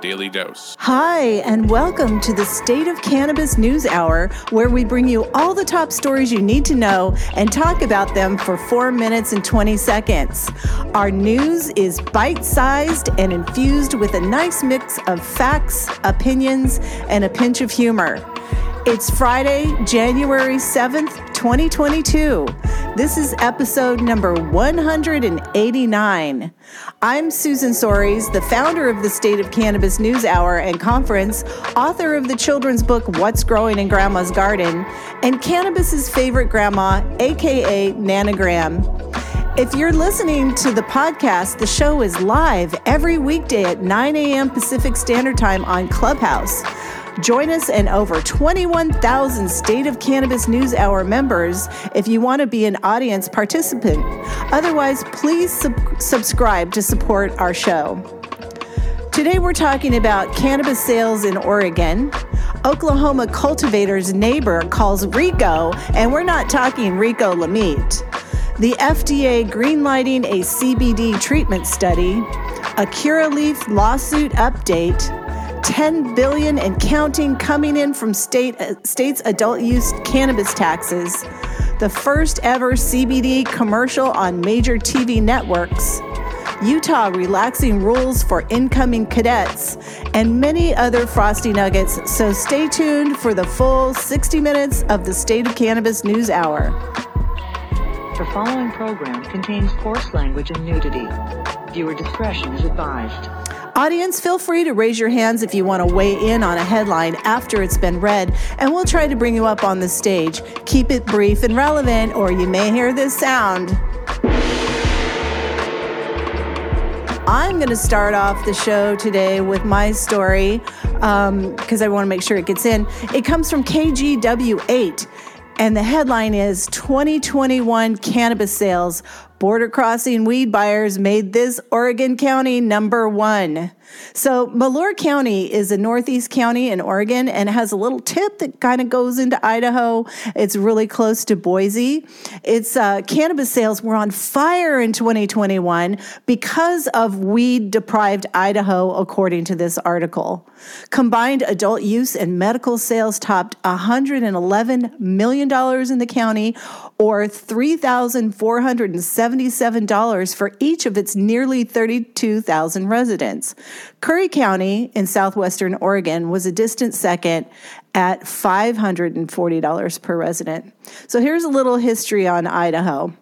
daily dose. Hi, and welcome to the State of Cannabis News Hour, where we bring you all the top stories you need to know and talk about them for four minutes and 20 seconds. Our news is bite sized and infused with a nice mix of facts, opinions, and a pinch of humor. It's Friday, January 7th, 2022. This is episode number 189. I'm Susan Soares, the founder of the State of Cannabis News Hour and Conference, author of the children's book What's Growing in Grandma's Garden, and cannabis's favorite grandma, aka Nanogram. If you're listening to the podcast, the show is live every weekday at 9 a.m. Pacific Standard Time on Clubhouse. Join us and over 21,000 State of Cannabis News Hour members if you want to be an audience participant. Otherwise, please sub- subscribe to support our show. Today, we're talking about cannabis sales in Oregon. Oklahoma cultivators' neighbor calls Rico, and we're not talking Rico Lamitte. The FDA greenlighting a CBD treatment study, a Curaleaf lawsuit update, 10 billion and counting coming in from state uh, states adult use cannabis taxes, the first ever CBD commercial on major TV networks, Utah relaxing rules for incoming cadets, and many other frosty nuggets. So stay tuned for the full 60 minutes of the State of Cannabis News Hour. The following program contains coarse language and nudity. Viewer discretion is advised. Audience, feel free to raise your hands if you want to weigh in on a headline after it's been read, and we'll try to bring you up on the stage. Keep it brief and relevant, or you may hear this sound. I'm going to start off the show today with my story because um, I want to make sure it gets in. It comes from KGW8. And the headline is 2021 cannabis sales. Border crossing weed buyers made this Oregon County number one. So, Malheur County is a northeast county in Oregon and has a little tip that kind of goes into Idaho. It's really close to Boise. Its uh, cannabis sales were on fire in 2021 because of weed deprived Idaho, according to this article. Combined adult use and medical sales topped $111 million in the county, or $3,477 for each of its nearly 32,000 residents. Curry County in southwestern Oregon was a distant second at $540 per resident. So here's a little history on Idaho.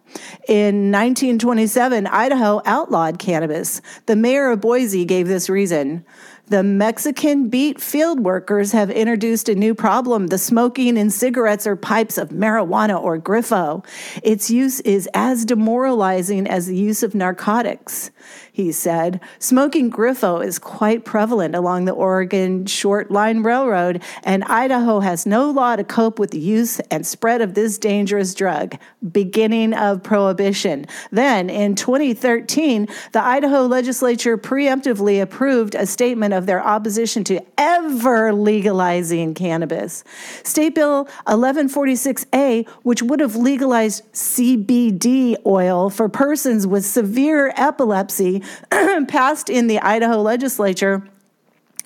In 1927, Idaho outlawed cannabis. The mayor of Boise gave this reason. The Mexican beet field workers have introduced a new problem. The smoking in cigarettes or pipes of marijuana or griffo. Its use is as demoralizing as the use of narcotics he said. Smoking Griffo is quite prevalent along the Oregon Short Line Railroad, and Idaho has no law to cope with the use and spread of this dangerous drug. Beginning of prohibition. Then, in 2013, the Idaho legislature preemptively approved a statement of their opposition to ever legalizing cannabis. State Bill 1146A, which would have legalized CBD oil for persons with severe epilepsy, passed in the Idaho legislature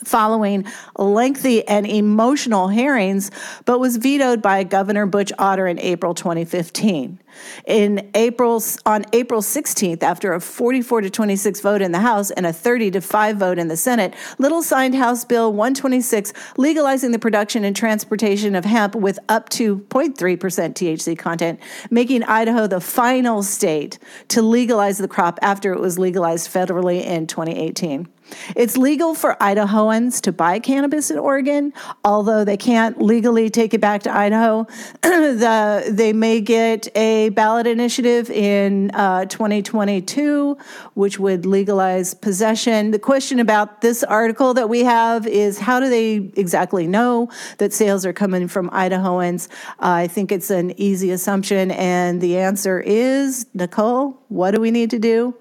following lengthy and emotional hearings, but was vetoed by Governor Butch Otter in April 2015. In April, on April 16th, after a 44 to 26 vote in the House and a 30 to 5 vote in the Senate, Little signed House Bill 126 legalizing the production and transportation of hemp with up to 0.3% THC content, making Idaho the final state to legalize the crop after it was legalized federally in 2018. It's legal for Idahoans to buy cannabis in Oregon, although they can't legally take it back to Idaho. the, they may get a ballot initiative in uh, 2022, which would legalize possession. The question about this article that we have is how do they exactly know that sales are coming from Idahoans? Uh, I think it's an easy assumption, and the answer is Nichole, what do we need to do?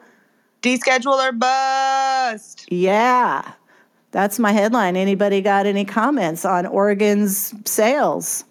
Deschedule or bust. Yeah, that's my headline. Anybody got any comments on Oregon's sales?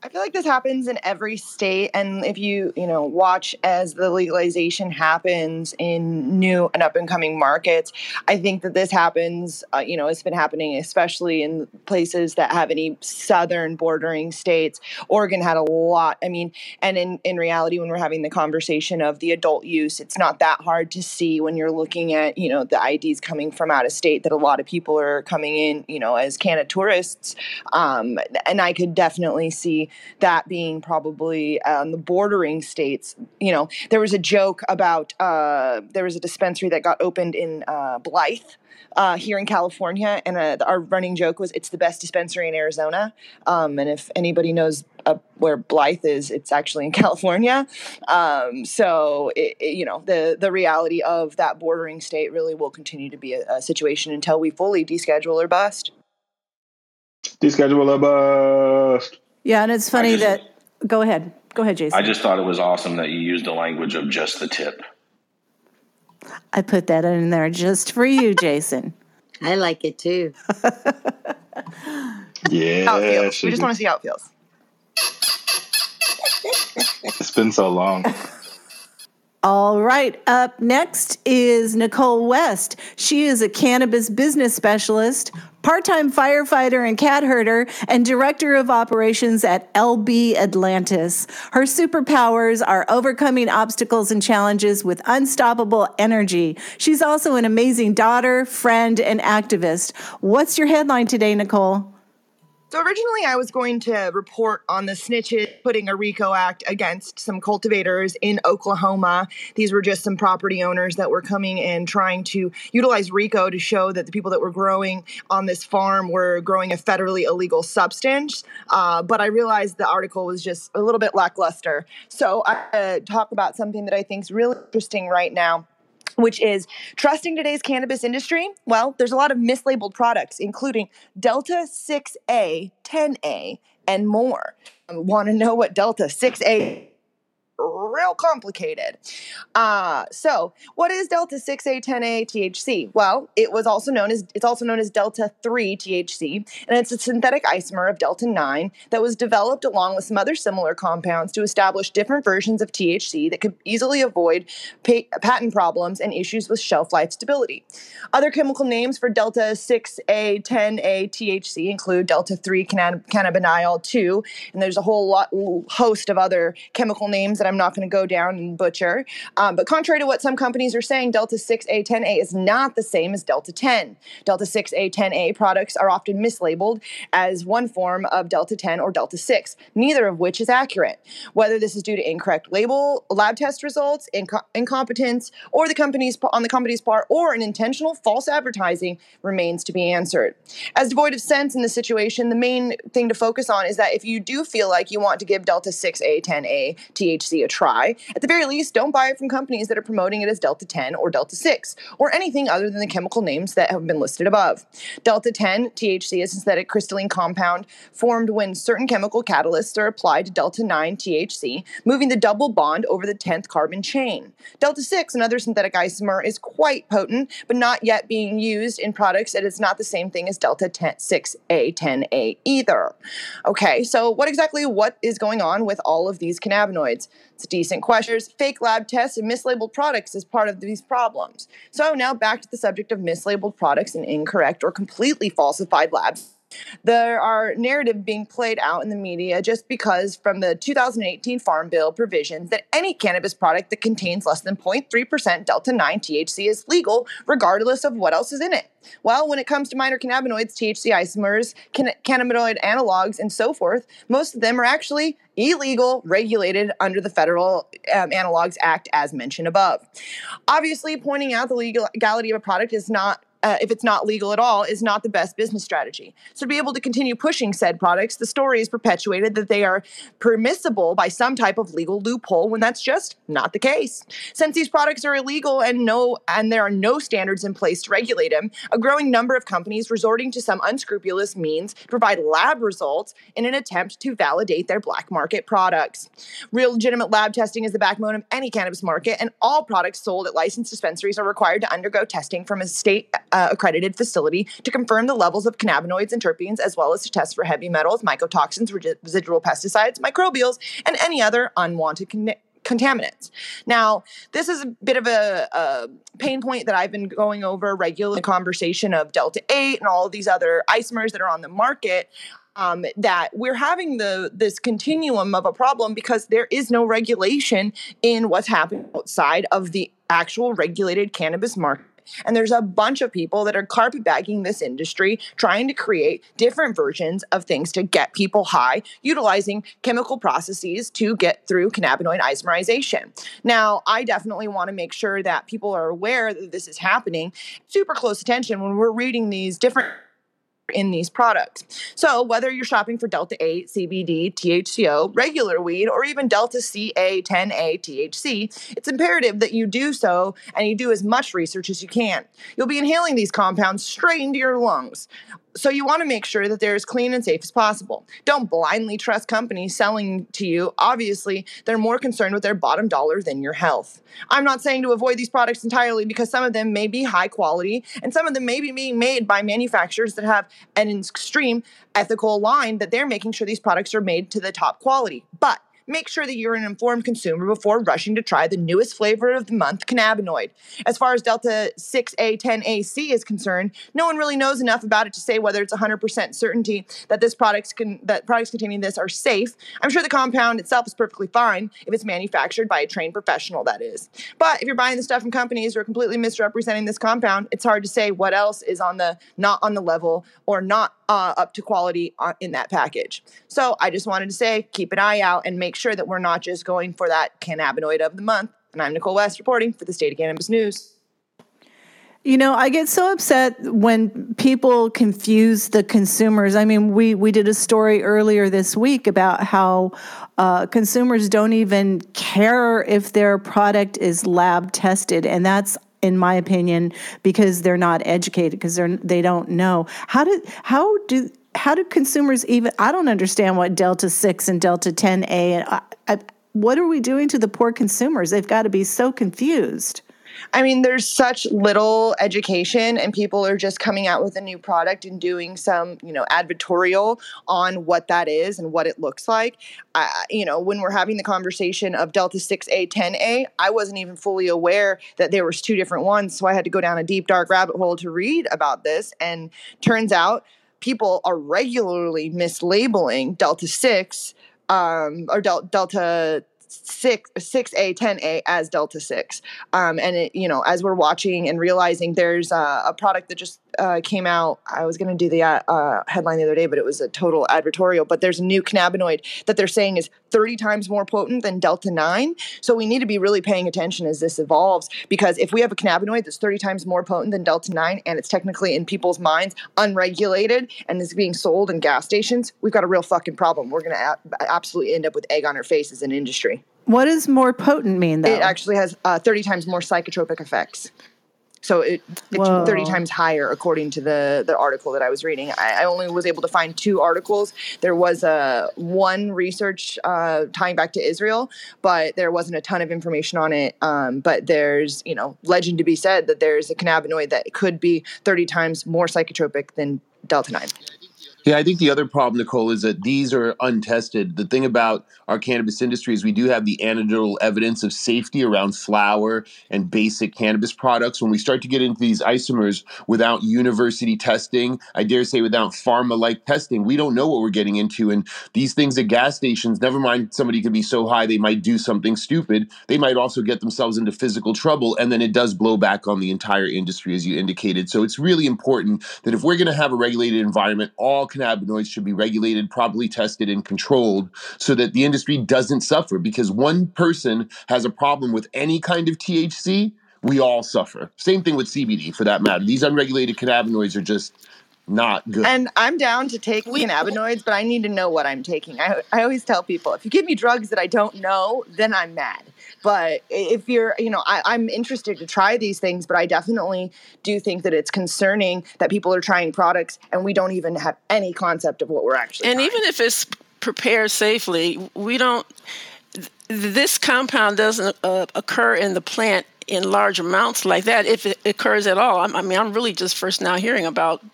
I feel like this happens in every state, and if you you know watch as the legalization happens in new and up and coming markets, I think that this happens. Uh, you know, it's been happening especially in places that have any southern bordering states. Oregon had a lot. I mean, and in in reality, when we're having the conversation of the adult use, it's not that hard to see when you're looking at you know the IDs coming from out of state that a lot of people are coming in you know as Canada tourists, um, and I could definitely see that being probably um, the bordering states. You know, there was a joke about uh, there was a dispensary that got opened in uh, Blythe. Uh, here in California, and uh, our running joke was it's the best dispensary in Arizona. Um, and if anybody knows uh, where Blythe is, it's actually in California. Um, so it, it, you know the the reality of that bordering state really will continue to be a, a situation until we fully deschedule or bust. Deschedule or bust. Yeah, and it's funny just- that. Go ahead. Go ahead, Jason. I just thought it was awesome that you used the language of just the tip. I put that in there just for you, Jason. I like it too. Yeah, How. We just want to see how it feels. it's been so long. All right. Up next is Nichole West. She is a cannabis business specialist, part time firefighter and cat herder, and director of operations at LB Atlantis. Her superpowers are overcoming obstacles and challenges with unstoppable energy. She's also an amazing daughter, friend, and activist. What's your headline today, Nichole? So originally, I was going to report on the snitches putting a RICO Act against some cultivators in Oklahoma. These were just some property owners that were coming and trying to utilize RICO to show that the people that were growing on this farm were growing a federally illegal substance. Uh, but I realized the article was just a little bit lackluster. So I uh, talk about something that I think is really interesting right now which is trusting today's cannabis industry. Well, there's a lot of mislabeled products, including Delta 6A, 10A, and more. Um, Want to know what Delta 6A real complicated. Uh, so what is Delta 6A 10A THC? Well, it was also known as it's also known as Delta 3 THC, and it's a synthetic isomer of Delta 9 that was developed along with some other similar compounds to establish different versions of THC that could easily avoid pa- patent problems and issues with shelf life stability. Other chemical names for Delta 6A 10A THC include Delta 3 canna- cannabidiol 2, and there's a whole lot host of other chemical names that I'm not going to go down and butcher. Um, but contrary to what some companies are saying, Delta 6A 10A is not the same as Delta 10. Delta 6A 10A products are often mislabeled as one form of Delta 10 or Delta 6, neither of which is accurate. Whether this is due to incorrect label, lab test results, inco- incompetence, or the company's on the company's part, or an intentional false advertising remains to be answered. As devoid of sense in the situation, the main thing to focus on is that if you do feel like you want to give Delta 6A 10A THC a try, at the very least, don't buy it from companies that are promoting it as Delta 10 or Delta 6, or anything other than the chemical names that have been listed above. Delta 10 THC is a synthetic crystalline compound formed when certain chemical catalysts are applied to Delta 9 THC, moving the double bond over the 10th carbon chain. Delta 6, another synthetic isomer, is quite potent, but not yet being used in products, and it's not the same thing as Delta 10, 6A 10A either. Okay, so what exactly what is going on with all of these cannabinoids? It's decent questions, fake lab tests, and mislabeled products as part of these problems. So now back to the subject of mislabeled products and incorrect or completely falsified lab There are narrative being played out in the media just because from the 2018 Farm Bill provisions that any cannabis product that contains less than 0.3% delta 9 THC is legal regardless of what else is in it. Well, when it comes to minor cannabinoids, THC isomers, can- cannabinoid analogs, and so forth, most of them are actually illegal, regulated under the Federal um, Analogs Act, as mentioned above. Obviously, pointing out the legality of a product is not uh, if it's not legal at all, is not the best business strategy. So, to be able to continue pushing said products, the story is perpetuated that they are permissible by some type of legal loophole when that's just not the case. Since these products are illegal and no and there are no standards in place to regulate them, a growing number of companies resorting to some unscrupulous means to provide lab results in an attempt to validate their black market products. Real legitimate lab testing is the backbone of any cannabis market, and all products sold at licensed dispensaries are required to undergo testing from a state uh, accredited facility to confirm the levels of cannabinoids and terpenes, as well as to test for heavy metals, mycotoxins, residual pesticides, microbials, and any other unwanted con- contaminants. Now, this is a bit of a, a, pain point that I've been going over regularly conversation of Delta 8 and all of these other isomers that are on the market. Um, that we're having the this continuum of a problem because there is no regulation in what's happening outside of the actual regulated cannabis market and there's a bunch of people that are carpetbagging this industry, trying to create different versions of things to get people high, utilizing chemical processes to get through cannabinoid isomerization. Now, I definitely want to make sure that people are aware that this is happening. Super close attention when we're reading these different in these products. So, whether you're shopping for Delta 8, CBD, THCO, regular weed, or even Delta CA, 10A, THC, it's imperative that you do so and you do as much research as you can. You'll be inhaling these compounds straight into your lungs. So you want to make sure that they're as clean and safe as possible. Don't blindly trust companies selling to you. Obviously, they're more concerned with their bottom dollar than your health. I'm not saying to avoid these products entirely because some of them may be high quality and some of them may be being made by manufacturers that have an extreme ethical line that they're making sure these products are made to the top quality. But make sure that you're an informed consumer before rushing to try the newest flavor of the month, cannabinoid. As far as Delta 6A 10AC is concerned, no one really knows enough about it to say whether it's 100% certainty that this products can that products containing this are safe. I'm sure the compound itself is perfectly fine if it's manufactured by a trained professional that is. But if you're buying the stuff from companies who are completely misrepresenting this compound, it's hard to say what else is on the not on the level or not uh, up to quality uh, in that package. So I just wanted to say keep an eye out and make sure that we're not just going for that cannabinoid of the month. And I'm Nichole West reporting for the State of Cannabis News. You know, I get so upset when people confuse the consumers. I mean, we, we did a story earlier this week about how uh, consumers don't even care if their product is lab tested. And that's in my opinion, because they're not educated, because they're they don't know how do how do how do consumers even? I don't understand what Delta Six and Delta Ten A and I, I, what are we doing to the poor consumers? They've got to be so confused. I mean, there's such little education, and people are just coming out with a new product and doing some, you know, advertorial on what that is and what it looks like. I, you know, when we're having the conversation of Delta 6A, 10A, I wasn't even fully aware that there was two different ones. So I had to go down a deep, dark rabbit hole to read about this. And turns out people are regularly mislabeling Delta 6 um, or Del- Delta six six A ten A as Delta six, um, and it you know as we're watching and realizing there's a, a product that just uh, came out. I was going to do the uh, uh, headline the other day, but it was a total advertorial. But there's a new cannabinoid that they're saying is 30 times more potent than Delta 9. So we need to be really paying attention as this evolves because if we have a cannabinoid that's 30 times more potent than Delta 9 and it's technically in people's minds unregulated and is being sold in gas stations, we've got a real fucking problem. We're going to a- absolutely end up with egg on our faces in industry. What does more potent mean, though? It actually has uh, 30 times more psychotropic effects. So it, it's Whoa. 30 times higher according to the, the article that I was reading. I, I only was able to find two articles. There was a one research uh, tying back to Israel, but there wasn't a ton of information on it. Um, but there's, you know, legend to be said that there's a cannabinoid that could be 30 times more psychotropic than Delta 9. Yeah, I think the other problem, Nichole, is that these are untested. The thing about our cannabis industry is we do have the anecdotal evidence of safety around flower and basic cannabis products. When we start to get into these isomers without university testing, I dare say without pharma like testing, we don't know what we're getting into. And these things at gas stations, never mind somebody could be so high they might do something stupid, they might also get themselves into physical trouble. And then it does blow back on the entire industry, as you indicated. So it's really important that if we're going to have a regulated environment, all cannabinoids should be regulated, properly tested, and controlled so that the industry doesn't suffer. Because one person has a problem with any kind of THC, we all suffer. Same thing with CBD for that matter. These unregulated cannabinoids are just not good. And I'm down to take cannabinoids, but I need to know what I'm taking. I, I always tell people if you give me drugs that I don't know, then I'm mad. But if you're, you know, I, I'm interested to try these things, but I definitely do think that it's concerning that people are trying products and we don't even have any concept of what we're actually. And trying. even if it's prepared safely, we don't. This compound doesn't uh, occur in the plant in large amounts like that, if it occurs at all. I mean, I'm really just first now hearing about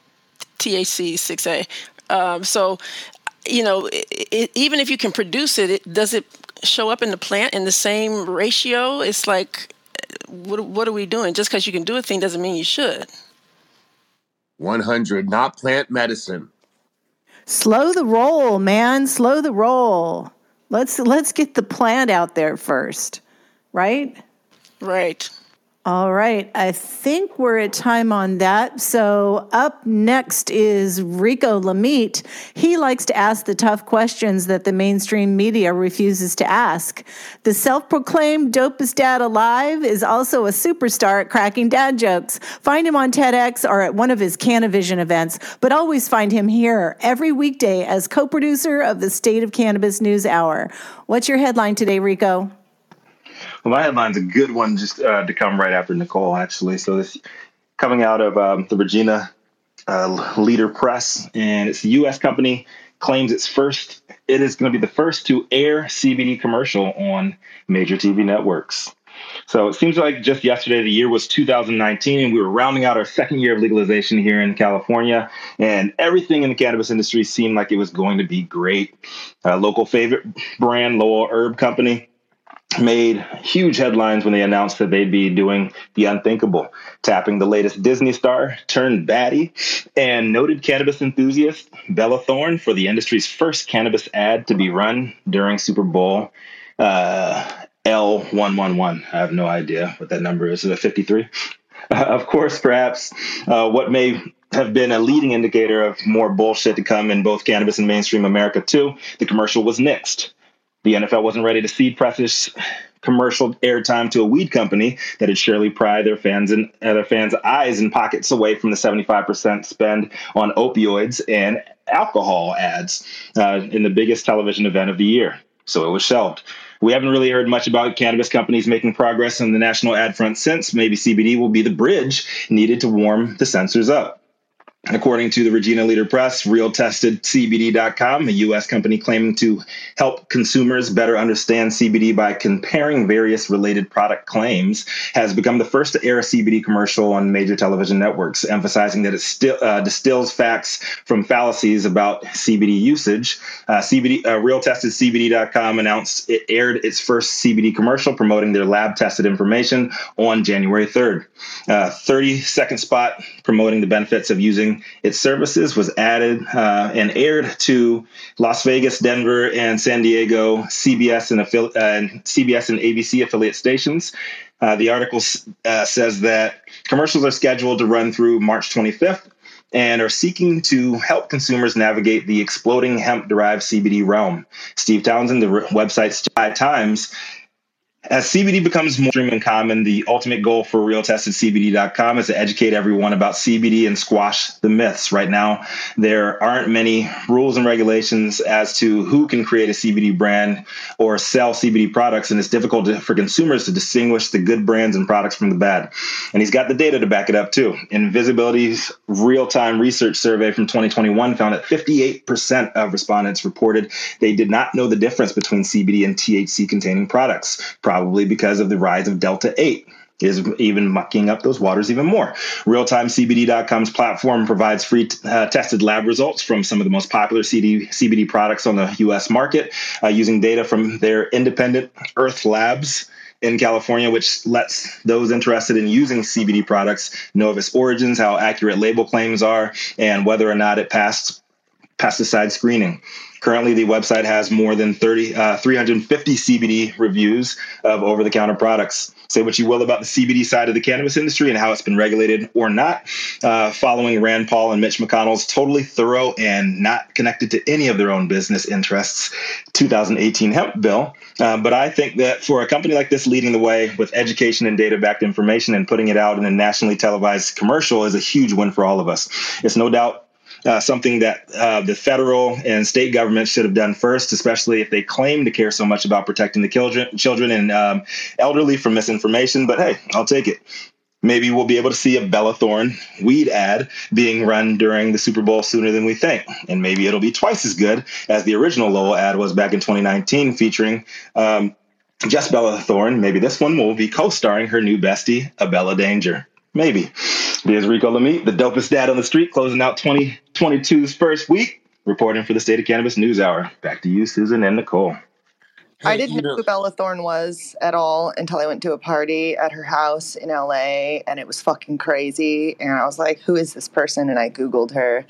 THC 6A. Um, so, you know, it, it, even if you can produce it, it, does it show up in the plant in the same ratio? It's like, what, what are we doing? Just because you can do a thing doesn't mean you should. 100, not plant medicine. Slow the roll, man. Slow the roll. Let's let's get the plant out there first, right? Right. All right. I think we're at time on that. So, up next is Rico Lamitte. He likes to ask the tough questions that the mainstream media refuses to ask. The self proclaimed dopest dad alive is also a superstar at cracking dad jokes. Find him on TEDx or at one of his Canavision events, but always find him here every weekday as co producer of the State of Cannabis News Hour. What's your headline today, Rico? Well, my headline's a good one just uh, to come right after Nichole, actually. So this coming out of um, the Regina uh, Leader Press, and it's a U.S. company claims it's first. It is going to be the first to air CBD commercial on major TV networks. So it seems like just yesterday, the year was 2019, and we were rounding out our second year of legalization here in California, and everything in the cannabis industry seemed like it was going to be great. Uh, local favorite brand, Lowell Herb Company, made huge headlines when they announced that they'd be doing the unthinkable, tapping the latest Disney star turned baddie and noted cannabis enthusiast Bella Thorne for the industry's first cannabis ad to be run during Super Bowl uh, L111. I have no idea what that number is. Is it 53? Uh, of course, perhaps uh, what may have been a leading indicator of more bullshit to come in both cannabis and mainstream America, too. The commercial was nixed. The NFL wasn't ready to cede precious commercial airtime to a weed company that had surely pry their fans and uh, their fans' eyes and pockets away from the 75% spend on opioids and alcohol ads uh, in the biggest television event of the year. So it was shelved. We haven't really heard much about cannabis companies making progress on the national ad front since. Maybe CBD will be the bridge needed to warm the censors up. According to the Regina Leader Press, RealTestedCBD.com, a U.S. company claiming to help consumers better understand CBD by comparing various related product claims, has become the first to air a CBD commercial on major television networks, emphasizing that it still uh, distills facts from fallacies about CBD usage. Uh, CBD, uh, RealTestedCBD.com announced it aired its first CBD commercial promoting their lab-tested information on January 3rd. 30-second spot promoting the benefits of using its services was added uh, and aired to Las Vegas, Denver, and San Diego CBS and, affili- uh, CBS and ABC affiliate stations. Uh, the article uh, says that commercials are scheduled to run through March 25th and are seeking to help consumers navigate the exploding hemp derived CBD realm. Steve Townsend, the website's Times, as CBD becomes more and common, the ultimate goal for realtestedcbd.com is to educate everyone about CBD and squash the myths. Right now, there aren't many rules and regulations as to who can create a CBD brand or sell CBD products, and it's difficult to, for consumers to distinguish the good brands and products from the bad. And he's got the data to back it up too. Invisibly's real-time research survey from 2021 found that 58% of respondents reported they did not know the difference between CBD and THC containing products probably because of the rise of Delta 8. is even mucking up those waters even more. RealtimeCBD.com's platform provides free uh, tested lab results from some of the most popular CD, CBD products on the U.S. market uh, using data from their independent Earth Labs in California, which lets those interested in using CBD products know of its origins, how accurate label claims are, and whether or not it passed pesticide screening. Currently, the website has more than 30, uh, 350 CBD reviews of over the counter products. Say what you will about the CBD side of the cannabis industry and how it's been regulated or not. Uh, following Rand Paul and Mitch McConnell's totally thorough and not connected to any of their own business interests 2018 hemp bill. Uh, but I think that for a company like this leading the way with education and data backed information and putting it out in a nationally televised commercial is a huge win for all of us. It's no doubt uh, something that uh, the federal and state governments should have done first, especially if they claim to care so much about protecting the children, children and um, elderly from misinformation. But hey, I'll take it. Maybe we'll be able to see a Bella Thorne weed ad being run during the Super Bowl sooner than we think. And maybe it'll be twice as good as the original Lowell ad was back in 2019, featuring um, just Bella Thorne. Maybe this one will be co starring her new bestie, Abella Danger. Maybe. There's Rico Lamitte, the dopest dad on the street, closing out 2022's first week, reporting for the State of Cannabis News Hour. Back to you, Susan and Nichole. I didn't know who Bella Thorne was at all until I went to a party at her house in LA and it was fucking crazy. And I was like, who is this person? And I Googled her.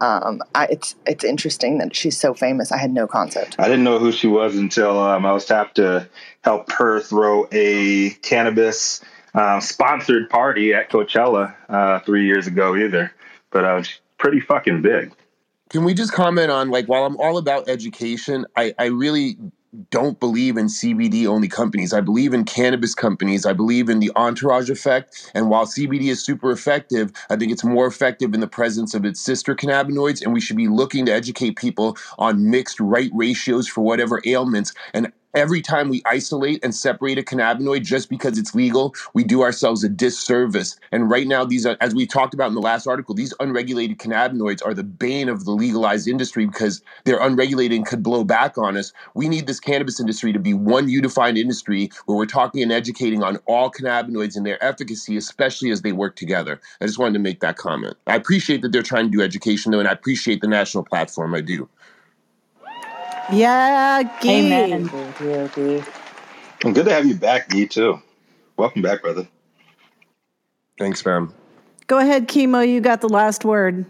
Um, I, it's it's interesting that she's so famous. I had no concept. I didn't know who she was until um, I was tapped to help her throw a cannabis uh, sponsored party at Coachella uh, three years ago either, but uh, pretty fucking big. Can we just comment on like while I'm all about education, I, I really don't believe in CBD only companies. I believe in cannabis companies. I believe in the entourage effect. And while CBD is super effective, I think it's more effective in the presence of its sister cannabinoids. And we should be looking to educate people on mixed right ratios for whatever ailments. And every time we isolate and separate a cannabinoid just because it's legal, we do ourselves a disservice. And right now, these are, as we talked about in the last article, these unregulated cannabinoids are the bane of the legalized industry because they're unregulated and could blow back on us. We need this cannabis industry to be one unified industry where we're talking and educating on all cannabinoids and their efficacy, especially as they work together. I just wanted to make that comment. I appreciate that they're trying to do education, though, and I appreciate the national platform. I do. Yeah, Gee. Amen. And good to have you back, Gee, too. Welcome back, brother. Thanks, fam. Go ahead, Chemo. You got the last word.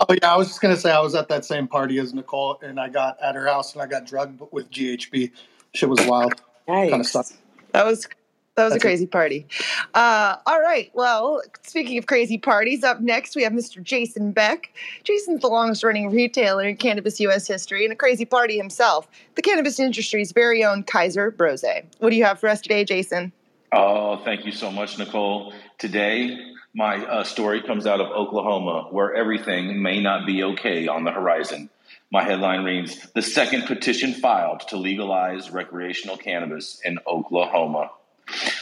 Oh yeah, I was just gonna say I was at that same party as Nichole, and I got at her house, and I got drugged with GHB. Shit was wild. Kind of sucked. That was that was That's a it. crazy party. Uh, all right. Well, speaking of crazy parties, up next we have Mr. Jason Beck. Jason's the longest running retailer in cannabis U.S. history and a crazy party himself. The cannabis industry's very own Kaiser Brose. What do you have for us today, Jason? Oh, thank you so much, Nichole. Today, my uh, story comes out of Oklahoma, where everything may not be okay on the horizon. My headline reads The second petition filed to legalize recreational cannabis in Oklahoma.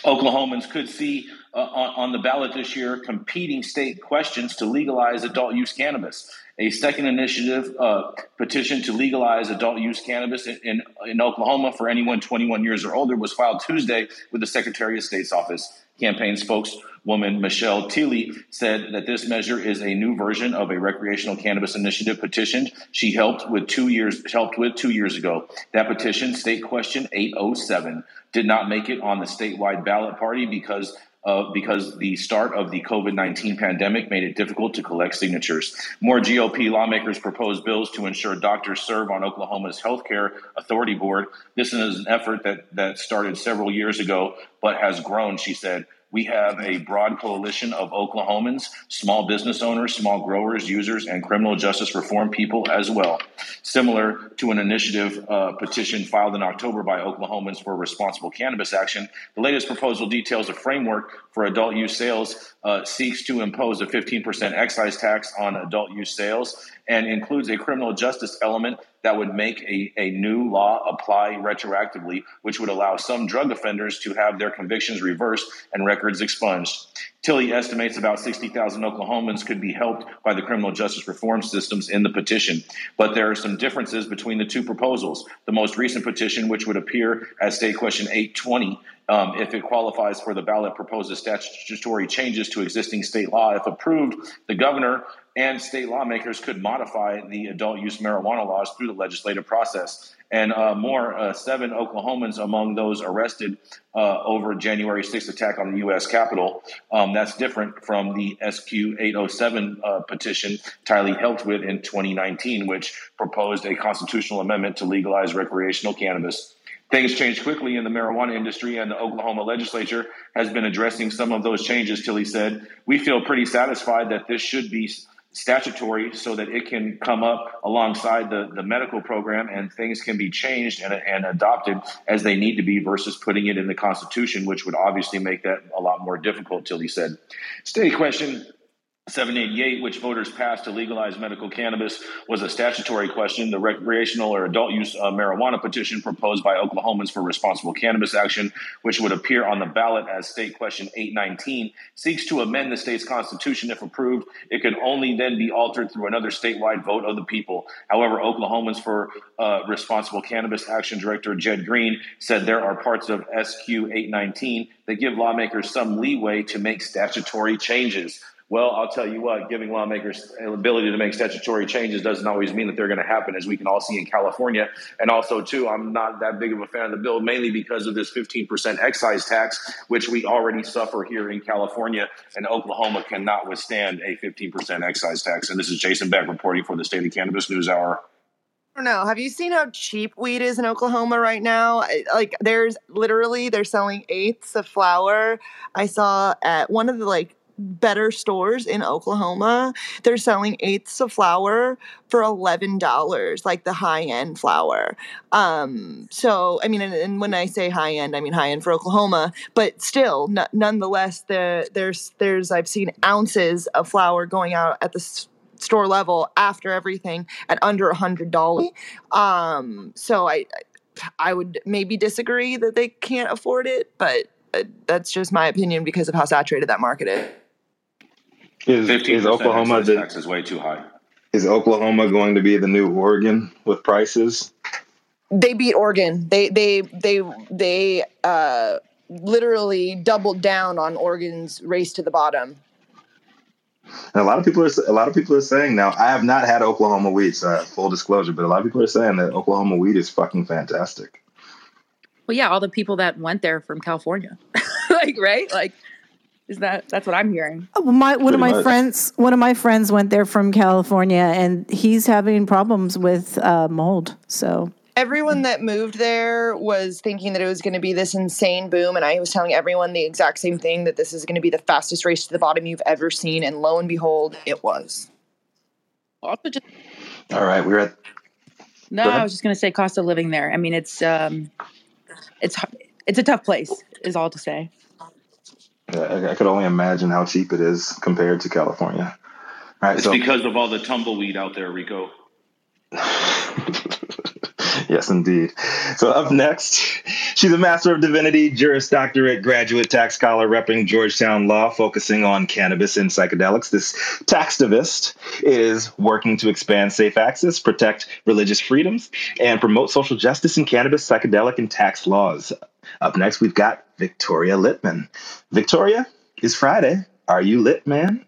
Oklahomans could see uh, on, on the ballot this year competing state questions to legalize adult use cannabis. A second initiative uh, petition to legalize adult use cannabis in, in, in Oklahoma for anyone 21 years or older was filed Tuesday with the Secretary of State's office. Campaign spokeswoman Michelle Tilley said that this measure is a new version of a recreational cannabis initiative petition she helped with two years helped with two years ago. That petition, State Question 807, did not make it on the statewide ballot party because uh, because the start of the COVID 19 pandemic made it difficult to collect signatures. More GOP lawmakers proposed bills to ensure doctors serve on Oklahoma's Healthcare Authority Board. This is an effort that, that started several years ago, but has grown, she said. We have a broad coalition of Oklahomans, small business owners, small growers, users, and criminal justice reform people as well. Similar to an initiative uh, petition filed in October by Oklahomans for responsible cannabis action, the latest proposal details a framework for adult use sales, uh, seeks to impose a 15% excise tax on adult use sales, and includes a criminal justice element that would make a, a new law apply retroactively, which would allow some drug offenders to have their convictions reversed and records expunged. Tilley estimates about 60,000 Oklahomans could be helped by the criminal justice reform systems in the petition. But there are some differences between the two proposals. The most recent petition, which would appear as State Question 820, um, if it qualifies for the ballot, proposes statutory changes to existing state law. If approved, the governor and state lawmakers could modify the adult use marijuana laws through the legislative process. And uh, more, uh, seven Oklahomans among those arrested uh, over January 6th attack on the U.S. Capitol. Um, that's different from the SQ 807 uh, petition Tilley helped with in 2019, which proposed a constitutional amendment to legalize recreational cannabis. Things changed quickly in the marijuana industry, and the Oklahoma legislature has been addressing some of those changes. Tilley said, "We feel pretty satisfied that this should be statutory so that it can come up alongside the, the medical program and things can be changed and, and adopted as they need to be versus putting it in the Constitution, which would obviously make that a lot more difficult, Tilley said. State question 788, which voters passed to legalize medical cannabis, was a statutory question. The recreational or adult use uh, marijuana petition proposed by Oklahomans for Responsible Cannabis Action, which would appear on the ballot as State Question 819, seeks to amend the state's constitution. If approved, it could only then be altered through another statewide vote of the people. However, Oklahomans for uh, Responsible Cannabis Action Director Jed Green said there are parts of SQ 819 that give lawmakers some leeway to make statutory changes. Well, I'll tell you what, giving lawmakers the ability to make statutory changes doesn't always mean that they're going to happen, as we can all see in California. And also, too, I'm not that big of a fan of the bill, mainly because of this 15% excise tax, which we already suffer here in California, and Oklahoma cannot withstand a 15% excise tax. And this is Jason Beck reporting for the State of Cannabis News Hour. I don't know. Have you seen how cheap weed is in Oklahoma right now? Like, there's literally they're selling eighths of flower. I saw at one of the like better stores in Oklahoma, they're selling eighths of flour for eleven dollars, like the high end flour. Um, so I mean, and, and, when I say high end, I mean high end for Oklahoma, but still, n- nonetheless, the, there's there's I've seen ounces of flour going out at the s- store level after everything at under a hundred dollars. Um, so I I would maybe disagree that they can't afford it, but uh, that's just my opinion because of how saturated that market is. Is, is Oklahoma the, tax is way too high? Is Oklahoma going to be the new Oregon with prices? They beat Oregon. They they they they uh, literally doubled down on Oregon's race to the bottom. And a lot of people are a lot of people are saying now. I have not had Oklahoma weed, so full disclosure. But a lot of people are saying that Oklahoma weed is fucking fantastic. Well, yeah, all the people that went there from California, like right, like is that that's what I'm hearing? Oh, well, my one Pretty of my much. friends one of my friends went there from California, and he's having problems with uh, mold. So everyone that moved there was thinking that it was going to be this insane boom and i was telling everyone the exact same thing that this is going to be the fastest race to the bottom you've ever seen and lo and behold it was also just all right we're at no i was just going to say cost of living there i mean it's um it's it's a tough place is all to say I, I could only imagine how cheap it is compared to California. All right, it's so, because of all the tumbleweed out there, Rico. yes, indeed. So up next, she's a Master of Divinity, Juris Doctorate, graduate tax scholar repping Georgetown Law, focusing on cannabis and psychedelics. This taxtivist is working to expand safe access, protect religious freedoms, and promote social justice in cannabis, psychedelic, and tax laws. Up next, we've got Victoria Litman. Victoria, it's Friday. Are you lit, man?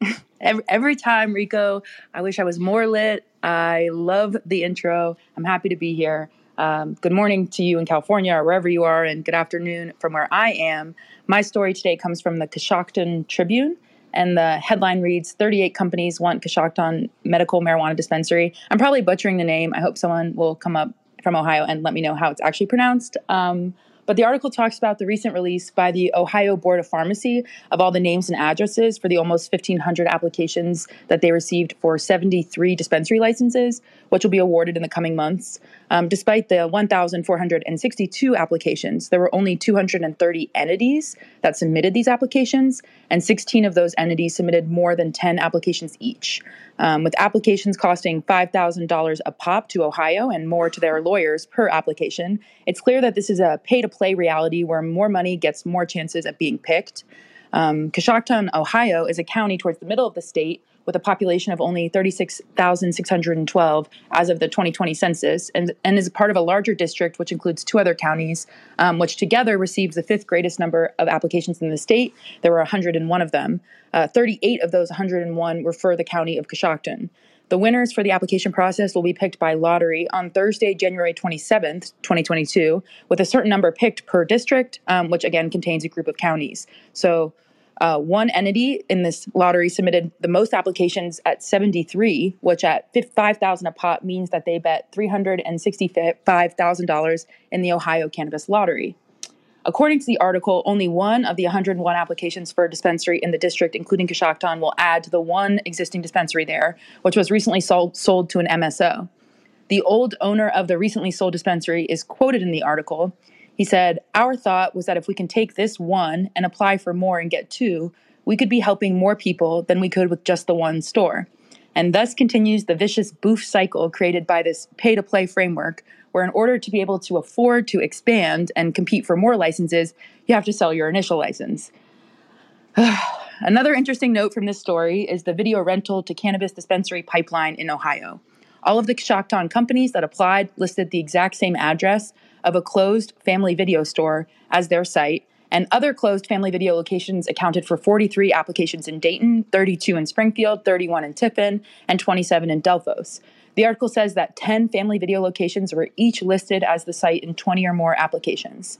every, every time, Rico, I wish I was more lit. I love the intro. I'm happy to be here. Um, good morning to you in California or wherever you are, and good afternoon from where I am. My story today comes from the Coshocton Tribune, and the headline reads 38 companies want Coshocton Medical Marijuana Dispensary. I'm probably butchering the name. I hope someone will come up from Ohio and let me know how it's actually pronounced. Um, but the article talks about the recent release by the Ohio Board of Pharmacy of all the names and addresses for the almost 1,500 applications that they received for 73 dispensary licenses, which will be awarded in the coming months. Um, despite the 1,462 applications, there were only 230 entities that submitted these applications, and 16 of those entities submitted more than 10 applications each. Um, with applications costing $5,000 a pop to Ohio and more to their lawyers per application, it's clear that this is a pay to play reality where more money gets more chances at being picked. Um, Coshocton, Ohio, is a county towards the middle of the state with a population of only 36,612 as of the 2020 census, and, and is part of a larger district which includes two other counties, um, which together receives the fifth greatest number of applications in the state. There were 101 of them. Uh, 38 of those 101 were for the county of Coshocton. The winners for the application process will be picked by lottery on Thursday, January 27th, 2022, with a certain number picked per district, um, which again contains a group of counties. So uh, one entity in this lottery submitted the most applications at 73, which at 5,000 a pop means that they bet $365,000 in the Ohio Cannabis Lottery. According to the article, only one of the 101 applications for a dispensary in the district, including Coshocton, will add to the one existing dispensary there, which was recently sold, sold to an MSO. The old owner of the recently sold dispensary is quoted in the article. He said, Our thought was that if we can take this one and apply for more and get two, we could be helping more people than we could with just the one store. And thus continues the vicious boof cycle created by this pay to play framework, where in order to be able to afford to expand and compete for more licenses, you have to sell your initial license. Another interesting note from this story is the video rental to cannabis dispensary pipeline in Ohio. All of the Coshocton companies that applied listed the exact same address of a closed family video store as their site, and other closed family video locations accounted for 43 applications in Dayton, 32 in Springfield, 31 in Tiffin, and 27 in Delphos. The article says that 10 family video locations were each listed as the site in 20 or more applications.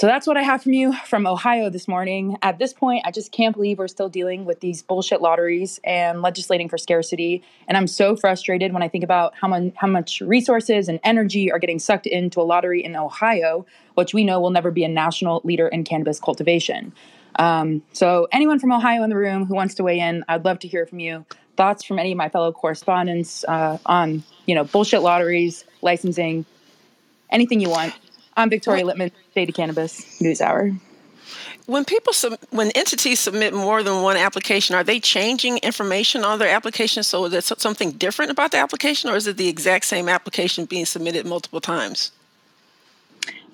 So that's what I have from you from Ohio this morning. At this point, I just can't believe we're still dealing with these bullshit lotteries and legislating for scarcity. And I'm so frustrated when I think about how, mon- how much resources and energy are getting sucked into a lottery in Ohio, which we know will never be a national leader in cannabis cultivation. Um, so, anyone from Ohio in the room who wants to weigh in, I'd love to hear from you thoughts from any of my fellow correspondents uh, on you know bullshit lotteries, licensing, anything you want. I'm Victoria Litman, State of Cannabis News Hour. When people sub- when entities submit more than one application, are they changing information on their application so there's something different about the application, or is it the exact same application being submitted multiple times?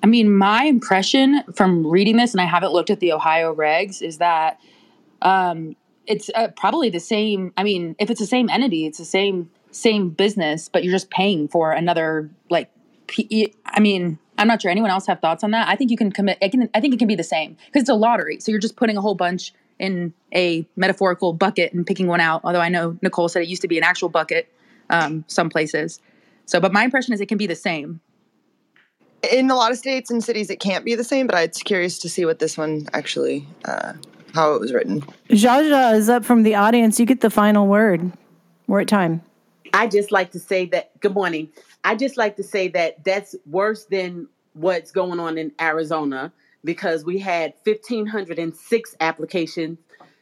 I mean, my impression from reading this, and I haven't looked at the Ohio regs, is that um, it's uh, probably the same. I mean, if it's the same entity, it's the same same business, but you're just paying for another like. I mean, I'm not sure anyone else have thoughts on that. I think you can commit. I can. I think it can be the same because it's a lottery. So you're just putting a whole bunch in a metaphorical bucket and picking one out. Although I know Nichole said it used to be an actual bucket um, some places. So, but my impression is it can be the same. In a lot of states and cities, it can't be the same. But I'm curious to see what this one actually uh, how it was written. Jaja is up from the audience. You get the final word. We're at time. I just like to say that, good morning. I just like to say that that's worse than what's going on in Arizona because we had 1,506 applications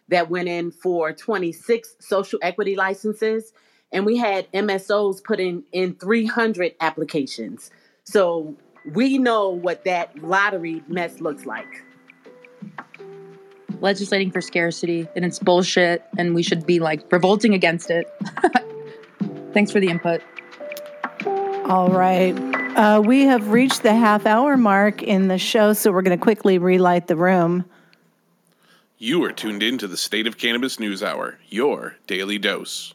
that went in for 26 social equity licenses, and we had MSOs putting in 300 applications. So we know what that lottery mess looks like legislating for scarcity and it's bullshit and we should be like revolting against it. Thanks for the input. All right. Uh, we have reached the half hour mark in the show, so we're going to quickly relight the room. You are tuned in to the State of Cannabis News Hour, your daily dose.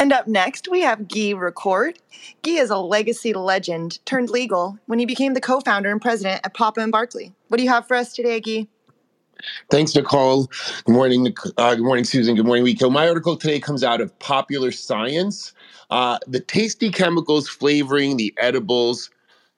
And up next, we have Guy Rocourt. Guy is a legacy legend turned legal when he became the co founder and president at Papa and Barkley. What do you have for us today, Guy? Thanks, Nichole. Good morning, uh, good morning, Susan. Good morning, Rico. My article today comes out of Popular Science. Uh, the tasty chemicals flavoring the edibles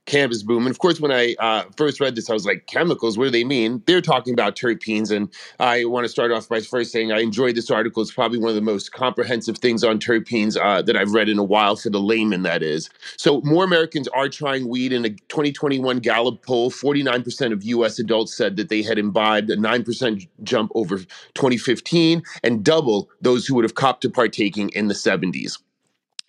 cannabis boom. And of course, when I uh, first read this, I was like, chemicals, what do they mean? They're talking about terpenes. And I want to start off by first saying I enjoyed this article. It's probably one of the most comprehensive things on terpenes uh, that I've read in a while for the layman, that is. So, more Americans are trying weed. In a 2021 Gallup poll, 49% of US adults said that they had imbibed a 9% jump over 2015 and double those who would have copped to partaking in the 70s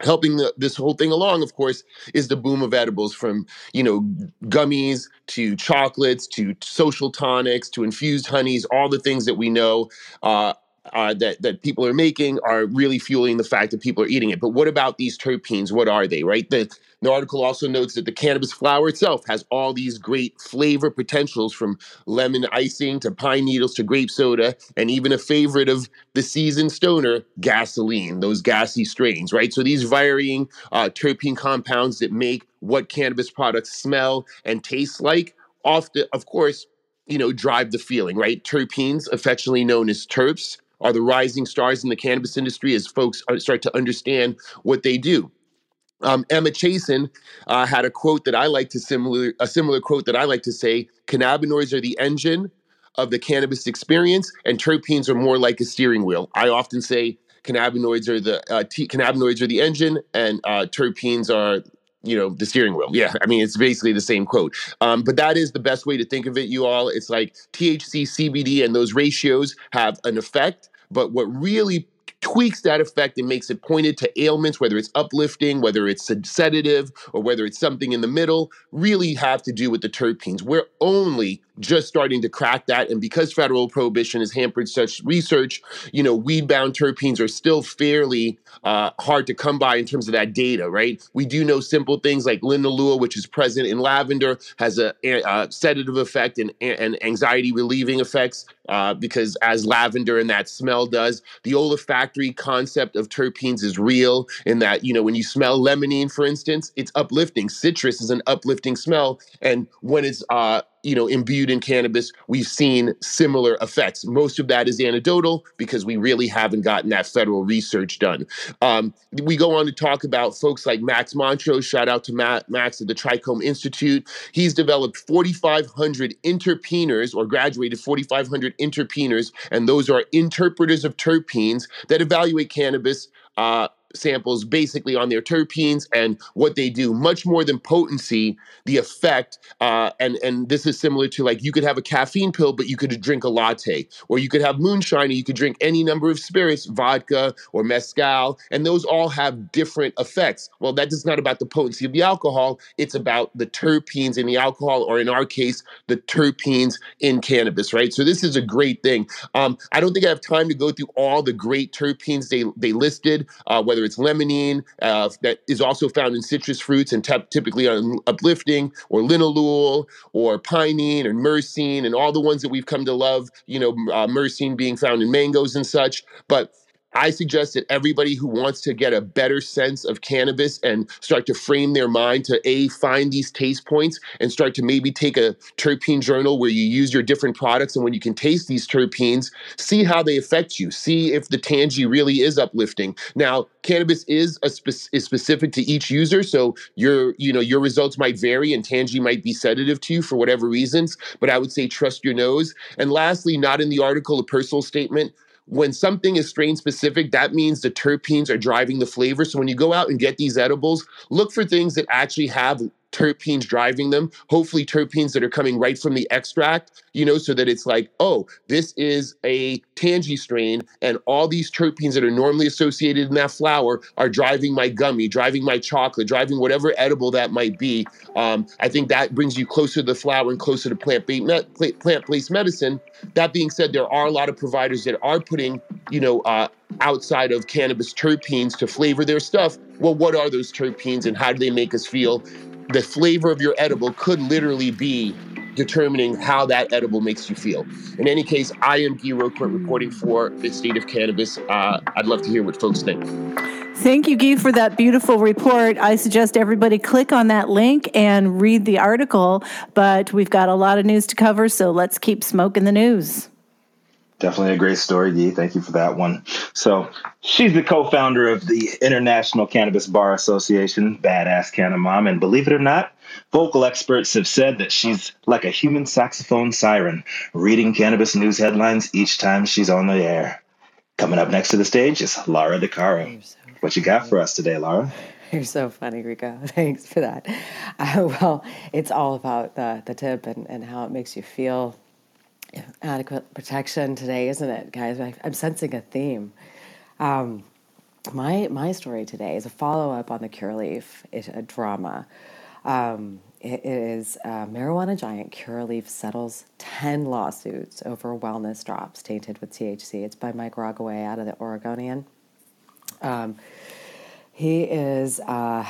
helping the, this whole thing along of course is the boom of edibles from you know gummies to chocolates to social tonics to infused honeys all the things that we know uh, uh, that that people are making are really fueling the fact that people are eating it. But what about these terpenes? What are they? Right. The the article also notes that the cannabis flower itself has all these great flavor potentials from lemon icing to pine needles to grape soda, and even a favorite of the seasoned stoner, gasoline, those gassy strains, right? So these varying uh, terpene compounds that make what cannabis products smell and taste like, often, of course, you know, drive the feeling, right? Terpenes, affectionately known as terps, are the rising stars in the cannabis industry as folks uh, start to understand what they do. Um, Emma Chasen uh, had a quote that I like to similar a similar quote that I like to say: "Cannabinoids are the engine of the cannabis experience, and terpenes are more like a steering wheel." I often say cannabinoids are the uh, t- cannabinoids are the engine, and uh, terpenes are you know the steering wheel yeah i mean it's basically the same quote um, but that is the best way to think of it you all it's like thc cbd and those ratios have an effect but what really tweaks that effect and makes it pointed to ailments, whether it's uplifting, whether it's sedative, or whether it's something in the middle, really have to do with the terpenes. We're only just starting to crack that. And because federal prohibition has hampered such research, you know, weed bound terpenes are still fairly uh, hard to come by in terms of that data, right? We do know simple things like linalool, which is present in lavender, has a, a sedative effect and, and anxiety relieving effects uh, because as lavender and that smell does, the olfactory concept of terpenes is real in that, you know, when you smell limonene, for instance, it's uplifting. Citrus is an uplifting smell. And when it's uh, you know, imbued in cannabis, we've seen similar effects. Most of that is anecdotal because we really haven't gotten that federal research done. Um, we go on to talk about folks like Max Montrose. Shout out to Matt, Max at the Trichome Institute. He's developed 4,500 interpeners or graduated 4,500 interpeners, and those are interpreters of terpenes that evaluate cannabis. Uh, samples basically on their terpenes and what they do much more than potency the effect uh, and and this is similar to like you could have a caffeine pill but you could drink a latte or you could have moonshine or you could drink any number of spirits vodka or mezcal and those all have different effects. Well that is not about the potency of the alcohol it's about the terpenes in the alcohol or in our case the terpenes in cannabis right? So this is a great thing. Um, i don't think i have time to go through all the great terpenes they they listed uh, whether whether it's limonene uh, that is also found in citrus fruits and t- typically on uplifting, or linalool, or pinene, or myrcene, and all the ones that we've come to love. You know, uh, myrcene being found in mangoes and such, but I suggest that everybody who wants to get a better sense of cannabis and start to frame their mind to a find these taste points and start to maybe take a terpene journal where you use your different products and when you can taste these terpenes, see how they affect you. See if the tangy really is uplifting. Now, cannabis is a spe- is specific to each user, so your you know your results might vary and tangy might be sedative to you for whatever reasons. But I would say trust your nose. And lastly, not in the article, a personal statement when something is strain specific, that means the terpenes are driving the flavor. So when you go out and get these edibles, look for things that actually have terpenes driving them, hopefully terpenes that are coming right from the extract, you know, so that it's like, oh, this is a tangy strain, and all these terpenes that are normally associated in that flower are driving my gummy, driving my chocolate, driving whatever edible that might be. Um, I think that brings you closer to the flower and closer to plant-based me- plant-based medicine. That being said, there are a lot of providers that are putting, you know, uh, outside of cannabis terpenes to flavor their stuff. Well, what are those terpenes and how do they make us feel? The flavor of your edible could literally be determining how that edible makes you feel. In any case, I am Guy Roquette reporting for the state of cannabis. Uh, I'd love to hear what folks think. Thank you, Guy, for that beautiful report. I suggest everybody click on that link and read the article, but we've got a lot of news to cover, so let's keep smoking the news. Definitely a great story, Dee. Thank you for that one. So she's the co-founder of the International Cannabis Bar Association, Badass Canna Mom, and believe it or not, Vocal experts have said that she's like a human saxophone siren, reading cannabis news headlines each time she's on the air. Coming up next to the stage is Lara DeCaro. What you got for us today, Lara? You're so funny, Rico. Thanks for that. Uh, well, it's all about the, the tip and, and how it makes you feel. Adequate protection today, isn't it, guys? I, I'm sensing a theme. Um, my my story today is a follow up on the Curaleaf it, a drama. Um, it is uh, marijuana giant Curaleaf settles 10 lawsuits over wellness drops tainted with THC. It's by Mike Rogoway out of the Oregonian. Um, he is, uh,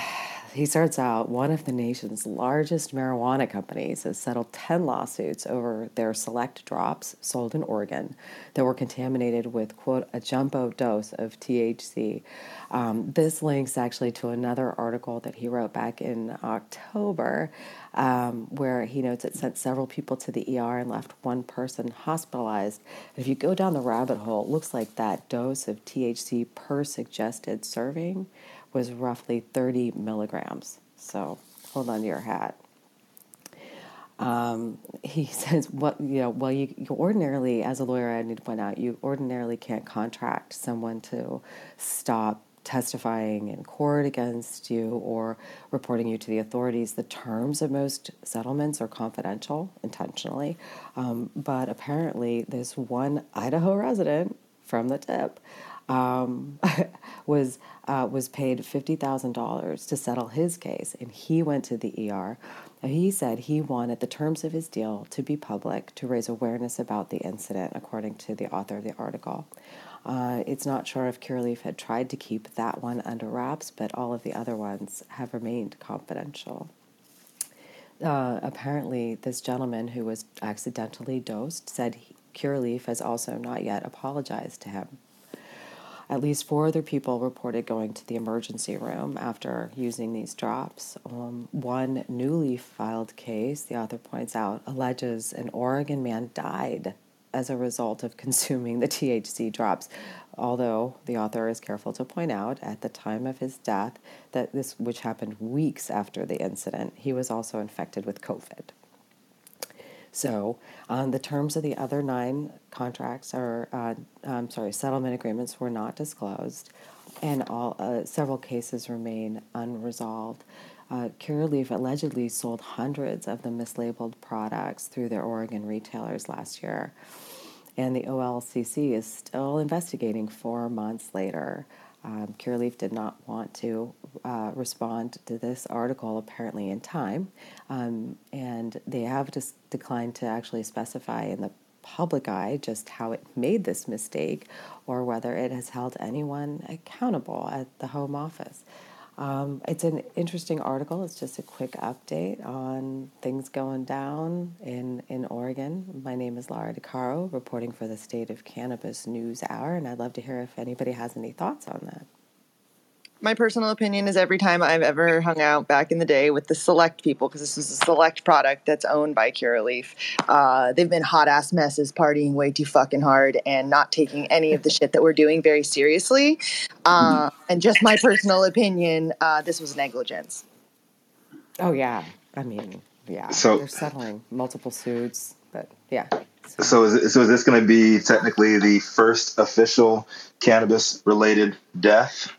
he starts out one of the nation's largest marijuana companies has settled 10 lawsuits over their select drops sold in Oregon that were contaminated with, quote, a jumbo dose of THC. Um, this links actually to another article that he wrote back in October. Um, where he notes it sent several people to the ER and left one person hospitalized. If you go down the rabbit hole, it looks like that dose of THC per suggested serving was roughly 30 milligrams. So hold on to your hat. Um, he says, "What you know? Well, you, you ordinarily, as a lawyer, I need to point out, you ordinarily can't contract someone to stop testifying in court against you or reporting you to the authorities. The terms of most settlements are confidential intentionally, um, but apparently, this one Idaho resident from the tip um, was uh, was paid fifty thousand dollars to settle his case, and he went to the ER. He said he wanted the terms of his deal to be public to raise awareness about the incident, according to the author of the article. Uh, it's not sure if Curaleaf had tried to keep that one under wraps, but all of the other ones have remained confidential. Uh, apparently, this gentleman who was accidentally dosed said he, Curaleaf has also not yet apologized to him. At least four other people reported going to the emergency room after using these drops. Um, one newly filed case, the author points out, alleges an Oregon man died as a result of consuming the THC drops. Although the author is careful to point out at the time of his death that this, which happened weeks after the incident, he was also infected with COVID. So, on the terms of the other nine contracts or, uh, I'm sorry, settlement agreements were not disclosed, and all uh, several cases remain unresolved. Uh, Curaleaf allegedly sold hundreds of the mislabeled products through their Oregon retailers last year, and the OLCC is still investigating four months later. Um, Curaleaf did not want to uh, respond to this article apparently in time, um, and they have just declined to actually specify in the public eye just how it made this mistake or whether it has held anyone accountable at the Home Office. Um, it's an interesting article. It's just a quick update on things going down in, in Oregon. My name is Lara DeCaro, reporting for the State of Cannabis News Hour, and I'd love to hear if anybody has any thoughts on that my personal opinion is every time I've ever hung out back in the day with the select people, because this is a select product that's owned by Curaleaf, uh, they've been hot ass messes, partying way too fucking hard, and not taking any of the shit that we're doing very seriously. Uh, and just my personal opinion, uh, this was negligence. Oh yeah, I mean, yeah. So they're settling multiple suits, but yeah. So, so is, so is this going to be technically the first official cannabis related death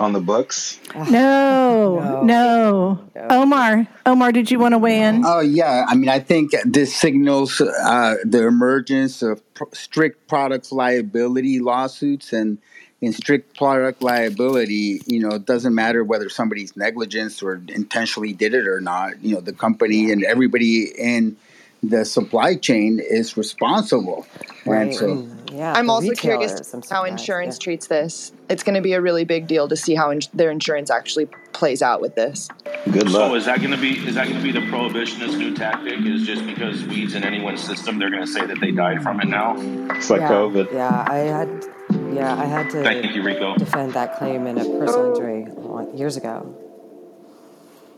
on the books? No, no, no, Omar, Omar, did you want to weigh in? Oh yeah, I mean, I think this signals uh, the emergence of pr- strict products liability lawsuits and. In strict product liability, you know, it doesn't matter whether somebody's negligence or intentionally did it or not. You know, the company and everybody in the supply chain is responsible. Right. And so, mm, yeah, I'm also curious how insurance yeah. treats this. It's going to be a really big deal to see how in- their insurance actually plays out with this. Good luck. So is that going to be is that going to be the prohibitionist new tactic? Is just because weeds in anyone's system, they're going to say that they died from it now? It's like yeah, COVID. Yeah, I had yeah I had to Thank you, Rico. defend that claim in a personal injury years ago.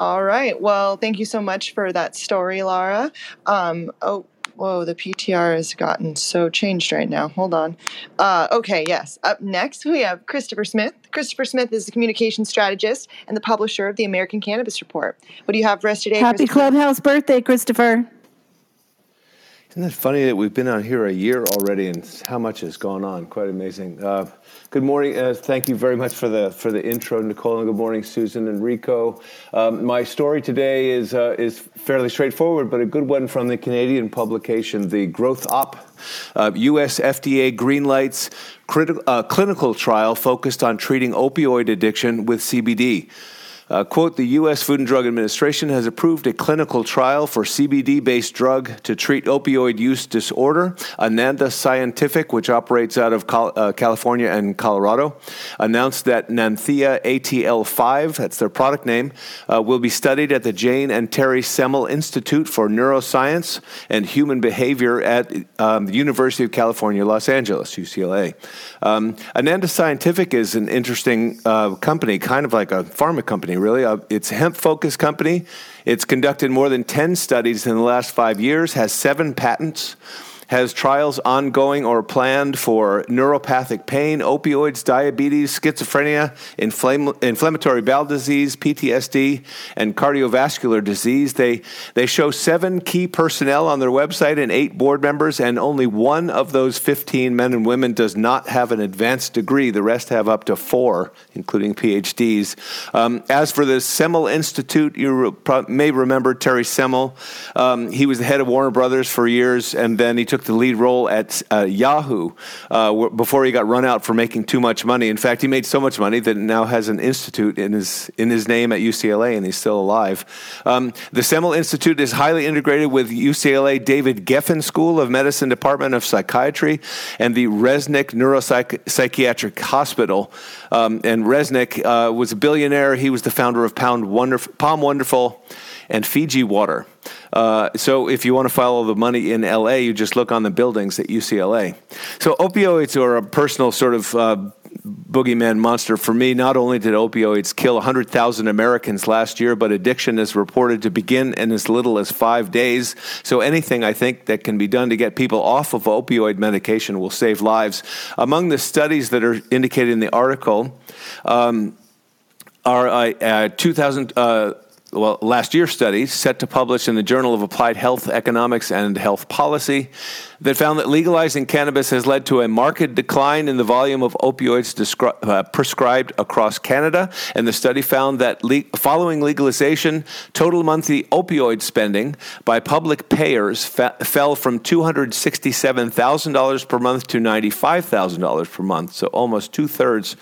All right. Well, thank you so much for that story, Laura. Um, oh, Whoa, the PTR has gotten so changed right now. Hold on. Uh, okay, yes. Up next, we have Christopher Smith. Christopher Smith is the communication strategist and the publisher of the American Cannabis Report. What do you have for us today? Happy Clubhouse birthday, Christopher. Isn't it funny that we've been on here a year already and how much has gone on? Quite amazing. Uh, good morning. Uh, thank you very much for the for the intro, Nichole, and good morning, Susan and Rico. Um, my story today is uh, is fairly straightforward, but a good one from the Canadian publication, the GrowthOp. U.S. FDA greenlights critical, uh, clinical trial focused on treating opioid addiction with CBD. Uh, quote, the U.S. Food and Drug Administration has approved a clinical trial for CBD based drug to treat opioid use disorder. Ananda Scientific, which operates out of Col- uh, California and Colorado, announced that Nantheia ATL5, that's their product name, uh, will be studied at the Jane and Terry Semel Institute for Neuroscience and Human Behavior at um, the University of California, Los Angeles, UCLA. Um, Ananda Scientific is an interesting uh, company, kind of like a pharma company really. Uh, it's hemp focused company. It's conducted more than 10 studies in the last five years, has seven patents has trials ongoing or planned for neuropathic pain, opioids, diabetes, schizophrenia, inflammatory bowel disease, PTSD, and cardiovascular disease. They, they show seven key personnel on their website and eight board members, and only one of those 15 men and women does not have an advanced degree. The rest have up to four, including PhDs. Um, as for the Semel Institute, you may remember Terry Semel. Um, he was the head of Warner Brothers for years, and then he took took the lead role at uh, Yahoo uh, before he got run out for making too much money. In fact, he made so much money that now has an institute in his in his name at UCLA, and he's still alive. Um, the Semel Institute is highly integrated with UCLA David Geffen School of Medicine Department of Psychiatry and the Resnick Neuropsychiatric Hospital. Um, and Resnick uh, was a billionaire. He was the founder of Pound Wonderf- POM Wonderful and Fiji Water. Uh, so if you want to follow the money in LA, you just look on the buildings at UCLA. So opioids are a personal sort of uh, boogeyman monster for me. Not only did opioids kill 100,000 Americans last year, but addiction is reported to begin in as little as five days. So anything I think that can be done to get people off of opioid medication will save lives. Among the studies that are indicated in the article, um, are uh, 2000 uh, well, last year's study, set to publish in the Journal of Applied Health Economics and Health Policy, that found that legalizing cannabis has led to a marked decline in the volume of opioids descri- uh, prescribed across Canada. And the study found that le- following legalization, total monthly opioid spending by public payers fa- fell from $267,000 per month to $95,000 per month, so almost two thirds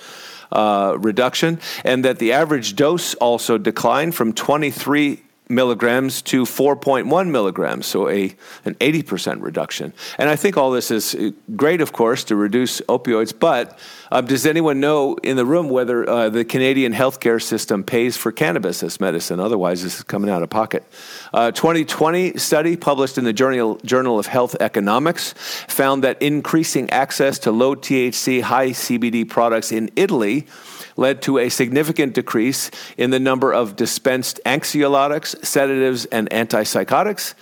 uh, reduction, and that the average dose also declined from 23 milligrams to 4.1 milligrams, so a an 80% reduction. And I think all this is great, of course, to reduce opioids. But uh, does anyone know in the room whether uh, the Canadian healthcare system pays for cannabis as medicine? Otherwise, this is coming out of pocket. Uh, 2020 study published in the Journal Journal of Health Economics found that increasing access to low THC, high CBD products in Italy led to a significant decrease in the number of dispensed anxiolytics, sedatives, and antipsychotics.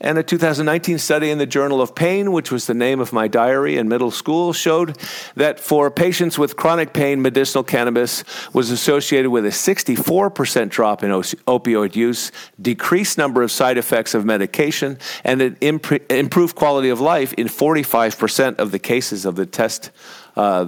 And a 2019 study in the Journal of Pain, which was the name of my diary in middle school, showed that for patients with chronic pain, medicinal cannabis was associated with a 64% drop in opioid use, decreased number of side effects of medication, and an improved quality of life in 45% of the cases of the test. Uh,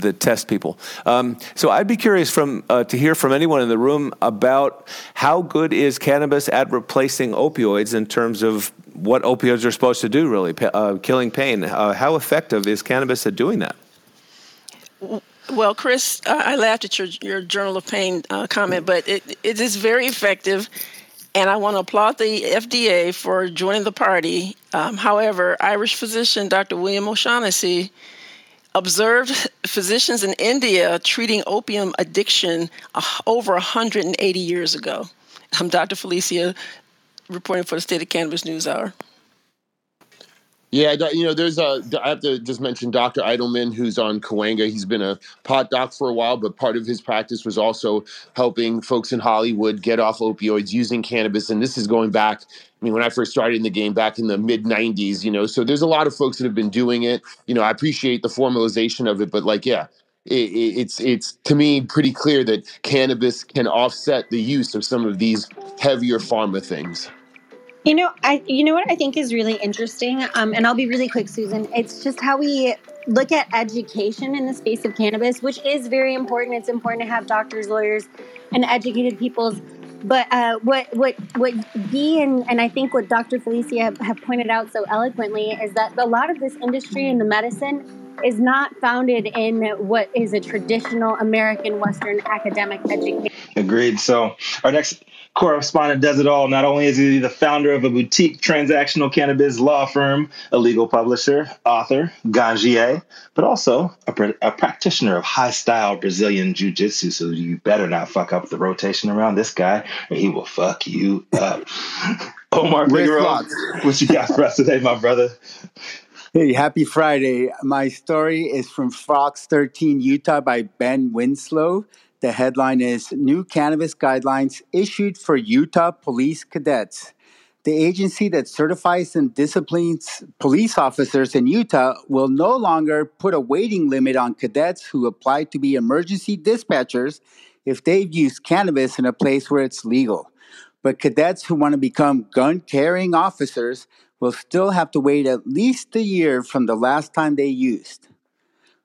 the test people. Um, so I'd be curious from uh, to hear from anyone in the room about how good is cannabis at replacing opioids in terms of what opioids are supposed to do, really, uh, killing pain. Uh, how effective is cannabis at doing that? Well, Chris, I laughed at your, your Journal of Pain uh, comment, but it, it is very effective. And I want to applaud the FDA for joining the party. Um, however, Irish physician Dr. William O'Shaughnessy observed physicians in India treating opium addiction uh, over 180 years ago. I'm Dr. Felicia, reporting for the State of Cannabis News Hour. Yeah, you know, there's a. I have to just mention Dr. Eidelman, who's on Cahuenga. He's been a pot doc for a while, but part of his practice was also helping folks in Hollywood get off opioids using cannabis. And this is going back. I mean, when I first started in the game back in the mid '90s, you know, so there's a lot of folks that have been doing it. You know, I appreciate the formalization of it, but like, yeah, it, it's it's to me pretty clear that cannabis can offset the use of some of these heavier pharma things. You know, I you know what I think is really interesting, um, and I'll be really quick, Susan. It's just how we look at education in the space of cannabis, which is very important. It's important to have doctors, lawyers, and educated people's. But uh, what what what Guy and, and I think what Dr. Felicia have, have pointed out so eloquently is that a lot of this industry and the medicine is not founded in what is a traditional American Western academic education. Agreed. So our next correspondent does it all. Not only is he the founder of a boutique transactional cannabis law firm, a legal publisher, author, ganjier, but also a, a practitioner of high style Brazilian jiu jitsu. So you better not fuck up the rotation around this guy, or he will fuck you up. Omar Figueroa, what you got for us today, my brother? Hey, happy Friday. My story is from Fox 13 Utah by Ben Winslow. The headline is New Cannabis Guidelines Issued for Utah Police Cadets. The agency that certifies and disciplines police officers in Utah will no longer put a waiting limit on cadets who apply to be emergency dispatchers if they've used cannabis in a place where it's legal. But cadets who want to become gun carrying officers will still have to wait at least a year from the last time they used.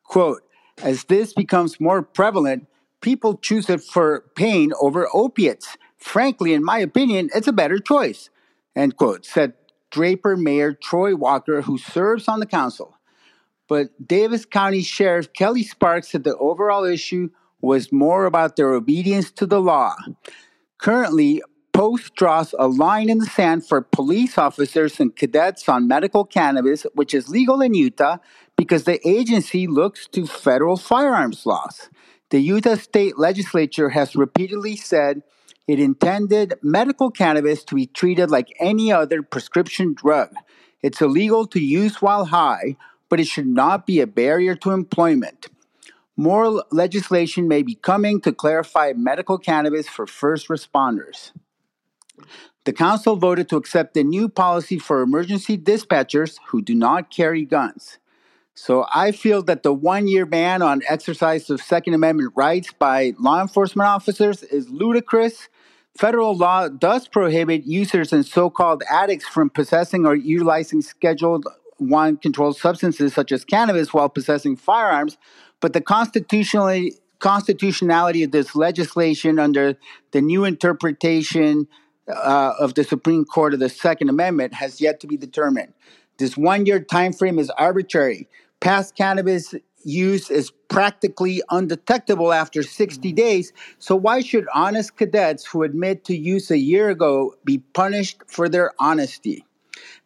Quote, as this becomes more prevalent, people choose it for pain over opiates. Frankly, in my opinion, it's a better choice. End quote, said Draper Mayor Troy Walker, who serves on the council. But Davis County Sheriff Kelly Sparks said the overall issue was more about their obedience to the law. Currently, Post draws a line in the sand for police officers and cadets on medical cannabis, which is legal in Utah, because the agency looks to federal firearms laws. The Utah State Legislature has repeatedly said it intended medical cannabis to be treated like any other prescription drug. It's illegal to use while high, but it should not be a barrier to employment. More legislation may be coming to clarify medical cannabis for first responders. The council voted to accept a new policy for emergency dispatchers who do not carry guns. So I feel that the one year ban on exercise of Second Amendment rights by law enforcement officers is ludicrous. Federal law does prohibit users and so called addicts from possessing or utilizing scheduled one controlled substances such as cannabis while possessing firearms, but the constitutionality of this legislation under the new interpretation uh, of the Supreme Court of the Second Amendment has yet to be determined. This one year time frame is arbitrary. Past cannabis use is practically undetectable after 60 days. So, why should honest cadets who admit to use a year ago be punished for their honesty?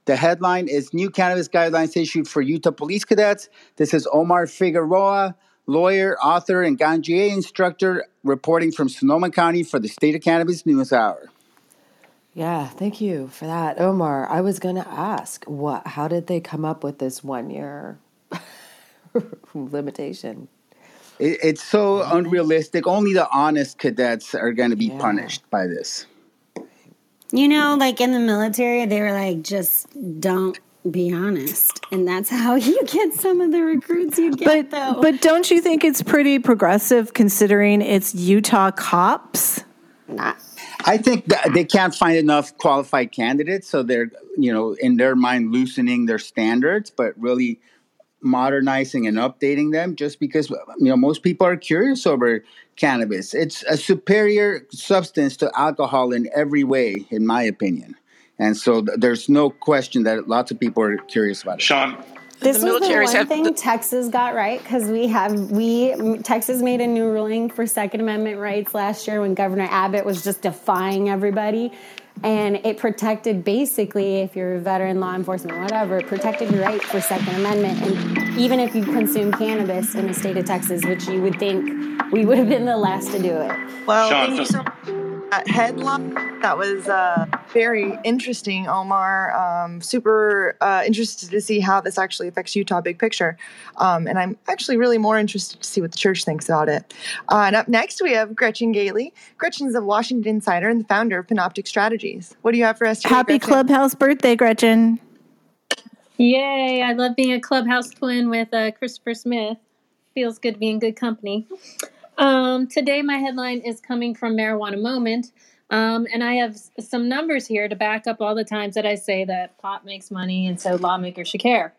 The headline is New Cannabis Guidelines Issued for Utah Police Cadets. This is Omar Figueroa, lawyer, author, and Ganjier instructor, reporting from Sonoma County for the State of Cannabis News Hour. Yeah, thank you for that, Omar. I was going to ask, what? How did they come up with this one year limitation? It, it's so unrealistic. Only the honest cadets are going to be Yeah. punished by this. You know, like in the military, they were like, just don't be honest. And that's how you get some of the recruits you get, though. But don't you think it's pretty progressive considering it's Utah cops? I think that they can't find enough qualified candidates, so they're you know in their mind loosening their standards, but really modernizing and updating them. Just because you know most people are curious over cannabis, it's a superior substance to alcohol in every way, in my opinion, and so th- there's no question that lots of people are curious about it. Shaun, This The was the one have thing the- Texas got right because we have we Texas made a new ruling for Second Amendment rights last year when Governor Abbott was just defying everybody, and it protected basically if you're a veteran, law enforcement, whatever, it protected your right for Second Amendment, and even if you consume cannabis in the state of Texas, which you would think we would have been the last to do it. Well, Shaun, thank you so- so that headline. That was uh, very interesting, Omar. Um, super uh, interested to see how this actually affects Utah big picture. Um, and I'm actually really more interested to see what the church thinks about it. Uh, and up next, we have Gretchen Gailey. Gretchen's a Washington Insider and the founder of Panoptic Strategies. What do you have for us today, Happy Gretchen? Clubhouse birthday, Gretchen. Yay! I love being a clubhouse twin with uh, Christopher Smith. Feels good to be in good company. Um, today, my headline is coming from Marijuana Moment, um, and I have some numbers here to back up all the times that I say that pot makes money, and so lawmakers should care.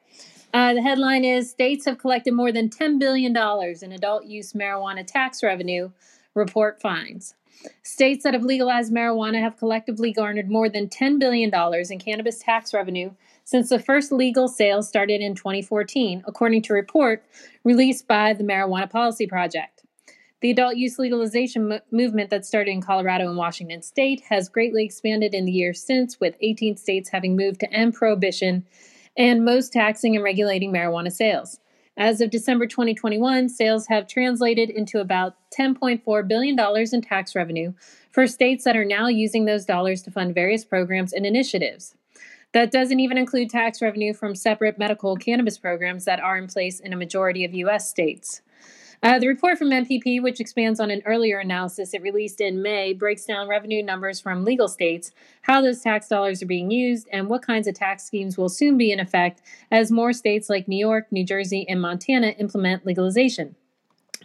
Uh, the headline is States have collected more than $10 billion in adult use marijuana tax revenue, report finds. States that have legalized marijuana have collectively garnered more than $10 billion in cannabis tax revenue since the first legal sales started in 2014, according to a report released by the Marijuana Policy Project. The adult use legalization mo- movement that started in Colorado and Washington state has greatly expanded in the years since, with 18 states having moved to end prohibition and most taxing and regulating marijuana sales. As of December 2021, sales have translated into about $10.4 billion in tax revenue for states that are now using those dollars to fund various programs and initiatives. That doesn't even include tax revenue from separate medical cannabis programs that are in place in a majority of U.S. states. Uh, the report from MPP, which expands on an earlier analysis it released in May, breaks down revenue numbers from legal states, how those tax dollars are being used, and what kinds of tax schemes will soon be in effect as more states like New York, New Jersey, and Montana implement legalization.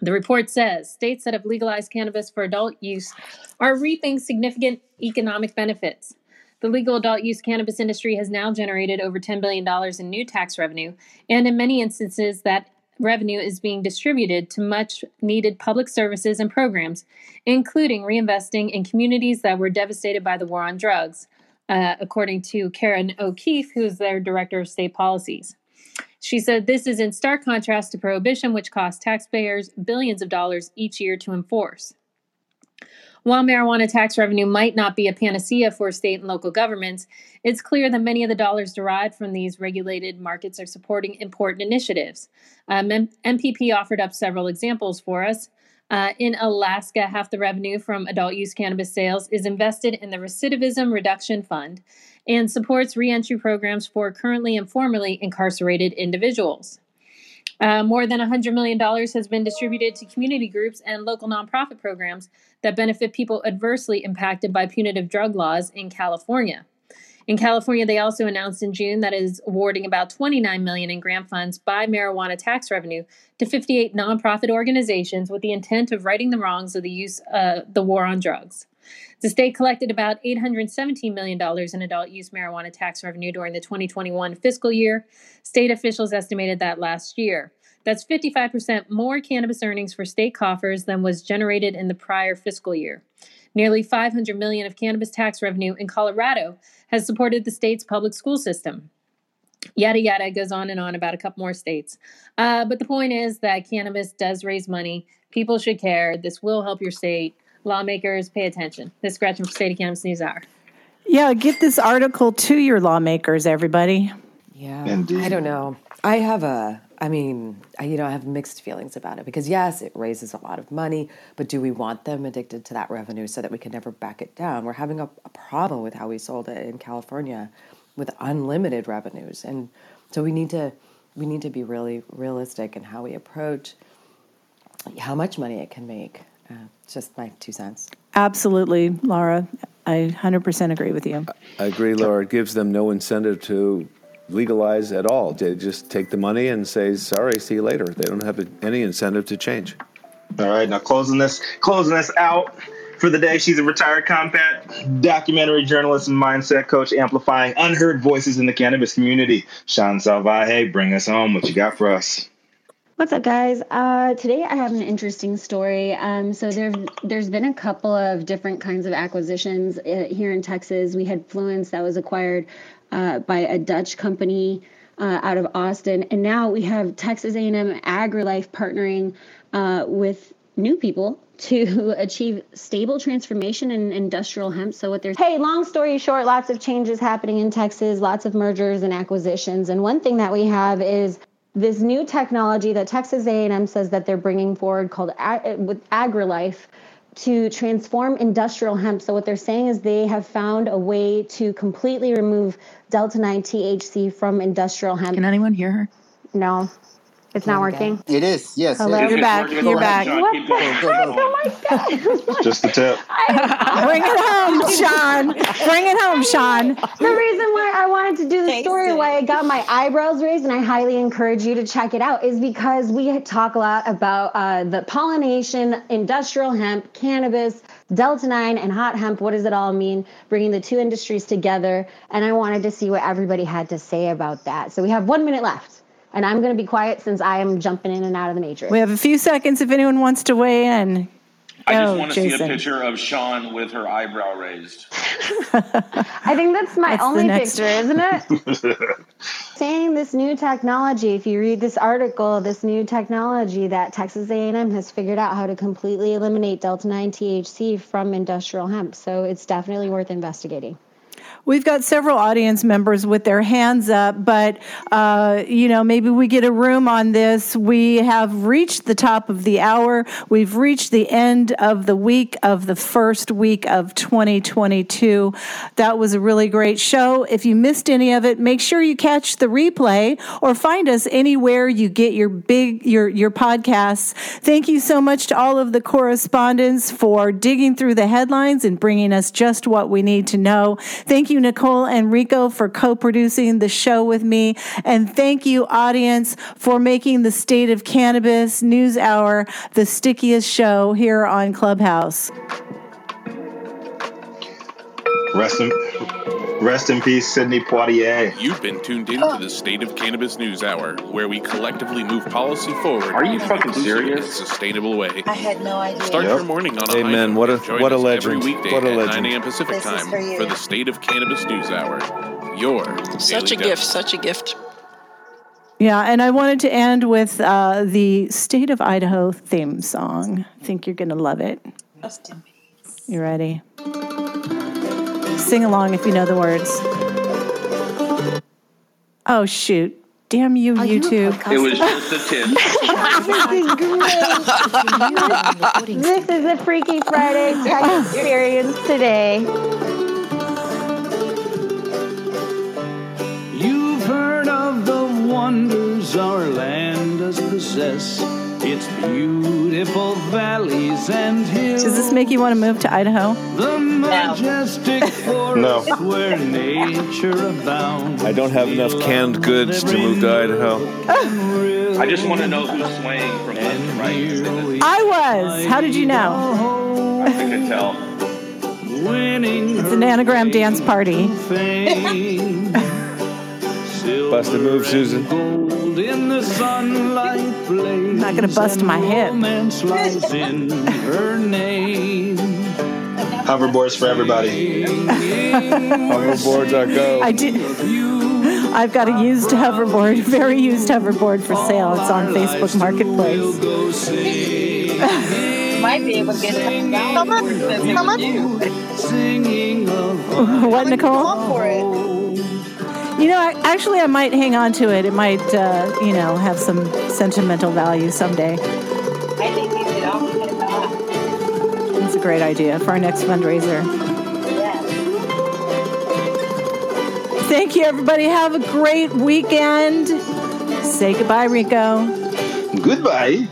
The report says states that have legalized cannabis for adult use are reaping significant economic benefits. The legal adult use cannabis industry has now generated over $10 billion in new tax revenue, and in many instances, that revenue is being distributed to much needed public services and programs, including reinvesting in communities that were devastated by the war on drugs, uh, according to Karen O'Keefe, who is their director of state policies. She said this is in stark contrast to prohibition, which cost taxpayers billions of dollars each year to enforce. While marijuana tax revenue might not be a panacea for state and local governments, it's clear that many of the dollars derived from these regulated markets are supporting important initiatives. Um, MPP offered up several examples for us. Uh, in Alaska, half the revenue from adult use cannabis sales is invested in the Recidivism Reduction Fund and supports reentry programs for currently and formerly incarcerated individuals. Uh, more than $100 million has been distributed to community groups and local nonprofit programs that benefit people adversely impacted by punitive drug laws in California. In California, they also announced in June that it is awarding about 29 million in grant funds by marijuana tax revenue to 58 nonprofit organizations with the intent of righting the wrongs of the use uh, the war on drugs. The state collected about $817 million in adult use marijuana tax revenue during the 2021 fiscal year. State officials estimated that last year. That's 55% more cannabis earnings for state coffers than was generated in the prior fiscal year. Nearly 500 million of cannabis tax revenue in Colorado has supported the state's public school system. Yada yada goes on and on about a couple more states. Uh, but the point is that cannabis does raise money. People should care. This will help your state. Lawmakers, pay attention. This is Gretchen for State of Cannabis News Hour. Yeah, get this article to your lawmakers, everybody. Yeah. Indeed. I don't know. I have a, I mean, I, you know, I have mixed feelings about it because yes, it raises a lot of money, but do we want them addicted to that revenue so that we can never back it down? We're having a, a problem with how we sold it in California with unlimited revenues. And so we need to, we need to be really realistic in how we approach how much money it can make. Uh, just my two cents. Absolutely, Laura. I 100% agree with you. I agree, Laura. It gives them no incentive to legalize at all. They just take the money and say, sorry, see you later. They don't have any incentive to change. All right, now closing this, closing this out for the day. She's a retired combat documentary journalist and mindset coach, amplifying unheard voices in the cannabis community. Shaun Salvaje, bring us home. What you got for us? What's up, guys? Uh, today I have an interesting story. Um, so there, there's been a couple of different kinds of acquisitions uh, here in Texas. We had Fluence that was acquired uh, by a Dutch company uh, out of Austin, and now we have Texas A&M AgriLife partnering uh, with new people to achieve stable transformation in industrial hemp. So what there's hey, long story short, lots of changes happening in Texas, lots of mergers and acquisitions, and one thing that we have is this new technology that Texas A&M says that they're bringing forward called ag- with AgriLife to transform industrial hemp. So what they're saying is they have found a way to completely remove delta 9 THC from industrial hemp. Can anyone hear her? No. It's not working. It is. Yes. Hello? it is. You're back. You're back. What the heck? Oh my god. Just the tip. Bring it home, Shaun. Bring it home, Shaun. The reason why I wanted to do the story, why I got my eyebrows raised, and I highly encourage you to check it out, is because we talk a lot about uh, the pollination, industrial hemp, cannabis, Delta 9, and hot hemp. What does it all mean? Bringing the two industries together. And I wanted to see what everybody had to say about that. So we have one minute left. And I'm going to be quiet since I am jumping in and out of the matrix. We have a few seconds if anyone wants to weigh in. I just Go, want to see a picture of Shaun with her eyebrow raised. I think that's my That's only next- picture, isn't it? saying this new technology if you read this article this new technology that texas a&m has figured out how to completely eliminate delta 9 thc from industrial hemp so it's definitely worth investigating We've got several audience members with their hands up, but uh, you know, maybe we get a room on this. We have reached the top of the hour. We've reached the end of the week of the first week of 2022. That was a really great show. If you missed any of it, make sure you catch the replay or find us anywhere you get your big your your podcasts. Thank you so much to all of the correspondents for digging through the headlines and bringing us just what we need to know. Thank you, Nichole and Rico, for co producing the show with me. And thank you, audience, for making the State of Cannabis News Hour the stickiest show here on Clubhouse. Rest in, rest in peace, Sidney Poitier. You've been tuned in to the State of Cannabis News Hour, where we collectively move policy forward Are you in fucking inclusive serious? and sustainable way. I had no idea. Start Yep. your morning on a Amen. high note What a- what a legend. Every weekday What a at legend. 9 a.m. Pacific This time for you. the State of Cannabis News Hour. Your Such a daily gift, dose. such a gift. Yeah, and I wanted to end with uh, the State of Idaho theme song. I think you're going to love it. Rest in peace. You ready? Sing along if you know the words. Oh, shoot. Damn you, YouTube. It was just a tip. this is a freaky friday tech experience today You've heard of the wonders our land does possess. Its beautiful valleys and hills. Does this make you want to move to Idaho? The majestic forest No. where nature abounds. I don't have enough canned goods to move to Idaho. I just want to know who's swaying from left to right. I was. How did you know? I could tell. It's an anagram dance party. Busted move, Susan. In the sunlight blaze. not gonna bust my hip. In her name. Hoverboards for everybody. Hoverboards are go. I did. I've got a used hoverboard, very used hoverboard for sale. It's on Facebook Marketplace. Might be able to get it. How much? How much? Singing of what, Nichole? Go for it. You know, I, actually, I might hang on to it. It might, uh, you know, have some sentimental value someday. I think you should all get that. It's a great idea for our next fundraiser. Yes. Thank you, everybody. Have a great weekend. Say goodbye, Rico. Goodbye.